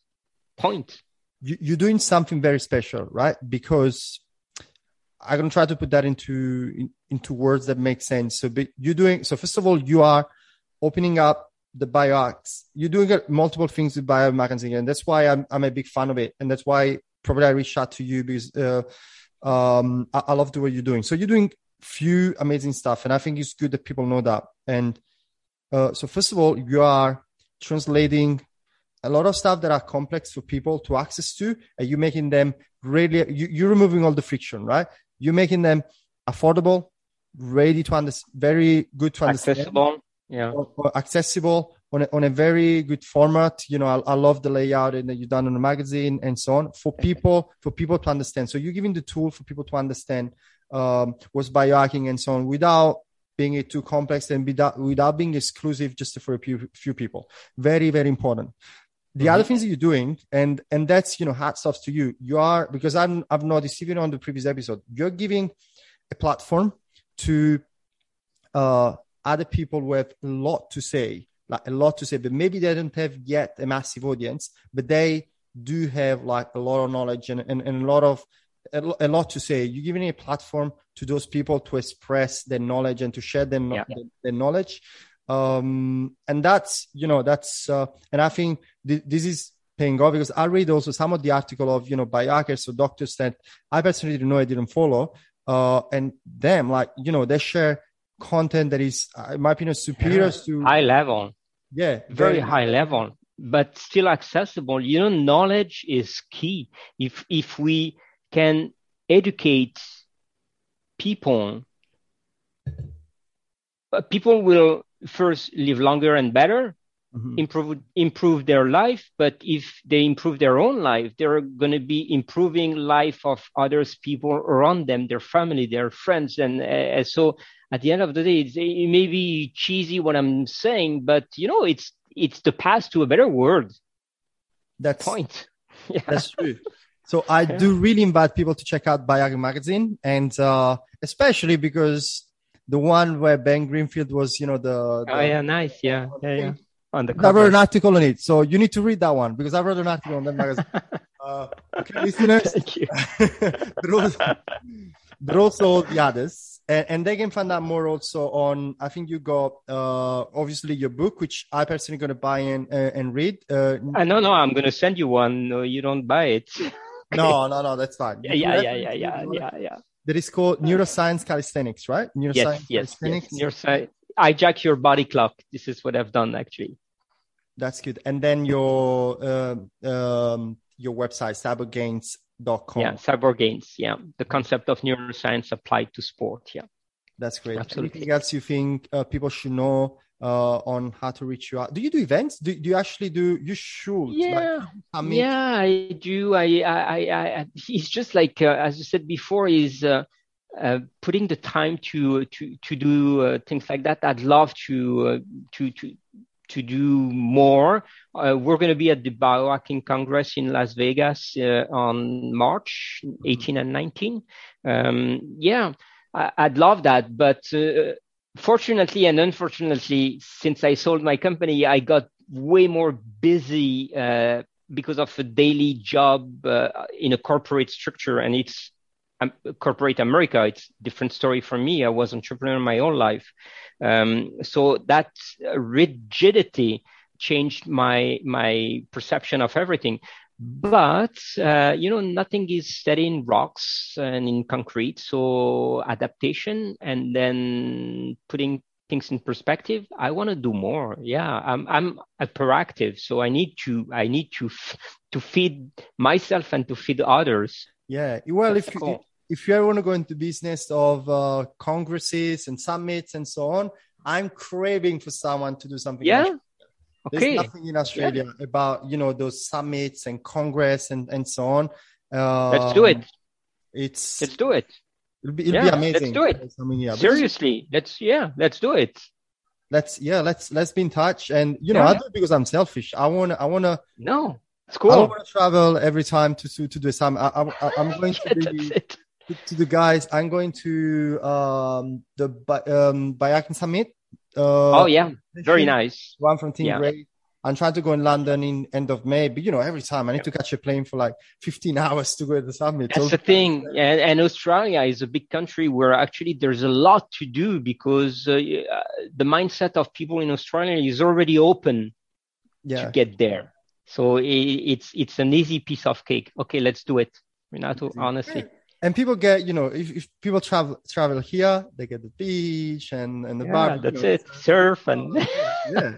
Point.
You, are doing something very special, right? Because I'm gonna try to put that into in, into words that make sense. So, you're doing so. First of all, you are opening up the biohacks. You're doing multiple things with bio magazine, and that's why I'm I'm a big fan of it, and that's why probably I reached out to you because uh, um, I, I love the way you're doing. So you're doing few amazing stuff, and I think it's good that people know that. And uh, so, first of all, you are translating a lot of stuff that are complex for people to access to, and you're making them really. You, you're removing all the friction, right? You're making them affordable, ready to understand, very good to understand,
accessible. Yeah,
or- or accessible on a, on a very good format. You know, I, I love the layout and that you've done on the magazine and so on for people for people to understand. So you're giving the tool for people to understand um, what's biohacking and so on without being it too complex and without without being exclusive just for a few, few people. Very very important. The other things that you're doing, and and that's you know hats off to you. You are because I'm I've noticed even on the previous episode, you're giving a platform to uh, other people who have a lot to say, like a lot to say, but maybe they don't have yet a massive audience, but they do have like a lot of knowledge and, and, and a lot of a, a lot to say. You're giving a platform to those people to express their knowledge and to share their,
Yeah.
their, their knowledge. Um, and that's, you know, that's, uh, and I think th- this is paying off because I read also some of the article of, you know, biohackers or doctors that I personally didn't know I didn't follow. Uh, and them, like, you know, they share content that is, uh, in my opinion, superior to,
high level,
yeah,
very high level, but still accessible. You know, knowledge is key. If if we can educate people, people will first live longer and better,
Mhm.
improve improve their life. But if they improve their own life, they're going to be improving life of others, people around them, their family, their friends, and uh, so at the end of the day, it's, it may be cheesy what I'm saying, but you know, it's it's the path to a better world.
That's,
Point. Yeah.
That's true. So I do really invite people to check out Biohacker magazine, and uh, especially because the one where Ben Greenfield was, you know, the, the
Oh yeah, nice. Yeah, yeah, yeah. On the
I wrote
cover.
an article on it, so you need to read that one because I wrote an article on that magazine. uh, okay, listeners,
Thank you.
but also, but also the others, and, and they can find out more also on. I think you got uh, obviously your book, which I personally going to buy and uh, and read. Uh,
Uh, no, no, I'm gonna send you one. No, you don't buy it.
no, no, no, that's fine.
Yeah, yeah, yeah, yeah, yeah, yeah, yeah.
That is called neuroscience calisthenics, right? Neuroscience
Yes, yes,
calisthenics.
yes. Your side. Hijack your body clock. This is what I've done actually.
That's good. And then your um um, your website, cyborggainz.com.
Yeah, Cyborg Gainz. Yeah, the concept of neuroscience applied to sport. Yeah.
That's great.
Absolutely.
Anything else you think uh, people should know uh, on how to reach you out? Do you do events? Do, do you actually do? You should.
Yeah.
Like, I mean,
yeah, I do. I, I, I, I it's just like, uh, as you said before, is uh, uh, putting the time to to to do uh, things like that. I'd love to uh, to to to do more. Uh, we're going to be at the Biohacking Congress in Las Vegas uh, on March 18 and 19. Um, yeah, I, I'd love that, but fortunately and unfortunately, since I sold my company, I got way more busy uh, because of a daily job uh, in a corporate structure, and it's um, corporate America. It's a different story for me. I was entrepreneur my own life, um, so that rigidity changed my my perception of everything. But uh, you know, nothing is set in rocks and in concrete. So adaptation and then putting things in perspective. I want to do more. Yeah, I'm I'm hyperactive, so I need to I need to f- to feed myself and to feed others.
Yeah. Well,
That's
if you,
cool.
if you ever want to go into business of uh, congresses and summits and so on, I'm craving for someone to do something.
Yeah.
like There's
Okay.
nothing in Australia about you know those summits and congress and and so on. Um,
Let's do it.
It's
Let's do it.
it'll be, it'll
Yeah,
be
let's do it.
Yeah. But
Seriously, let's yeah, let's do it.
Let's yeah, let's let's be in touch. And you know,
Yeah.
I do it because I'm selfish. I want to I want to
No, it's cool.
I want to travel every time to to, to do some. I, I, I'm going to
Yeah,
the to, to the guys. I'm going to um the um Biohacker Summit. Uh,
Oh yeah, very nice.
One from Team
Yeah.
Grey. I'm trying to go in London in end of May, but you know, every time I need to catch a plane for like 15 hours to go to the summit.
That's
So-
the thing, and, and Australia is a big country where actually there's a lot to do because uh, uh, the mindset of people in Australia is already open
yeah,
to get there. So i it's it's an easy piece of cake. Okay, let's do it, Renato. Honestly,
and people get you know if, if people travel travel here, they get the beach and and the
yeah,
bar.
that's it. Surf and oh,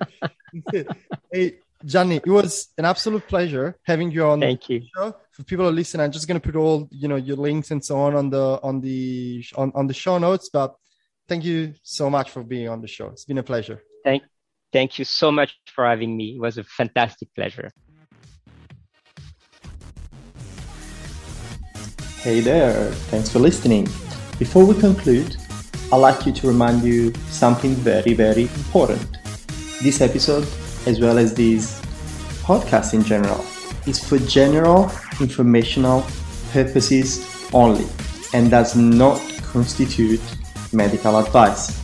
yeah. hey, Gianni, it was an absolute pleasure having you on
thank you.
show. For people who listen, I'm just gonna put all you know your links and so on on the on the on, on the show notes. But
thank you so much for being on the show. It's been a pleasure.
Thank, thank you so much for having me. It was a fantastic pleasure.
Hey there, thanks for listening. Before we conclude, I'd like you to remind you something very, very important. This episode, as well as this podcast in general, is for general informational purposes only and does not constitute medical advice.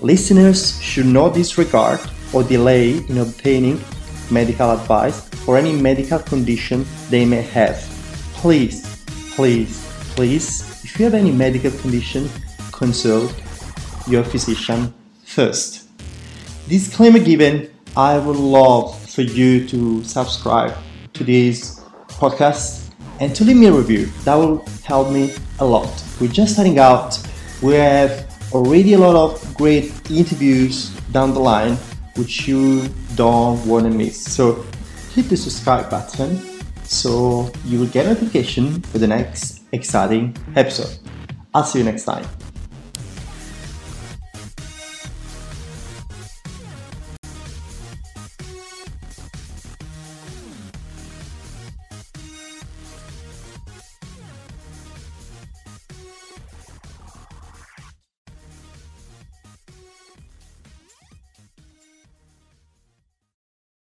Listeners should not disregard or delay in obtaining medical advice for any medical condition they may have. Please, please, please, if you have any medical condition, consult your physician first. Disclaimer given, I would love for you to subscribe to this podcast and to leave me a review. That will help me a lot. We're just starting out. We have already a lot of great interviews down the line, which you don't want to miss. So hit the subscribe button so you will get notification for the next exciting episode. I'll see you next time.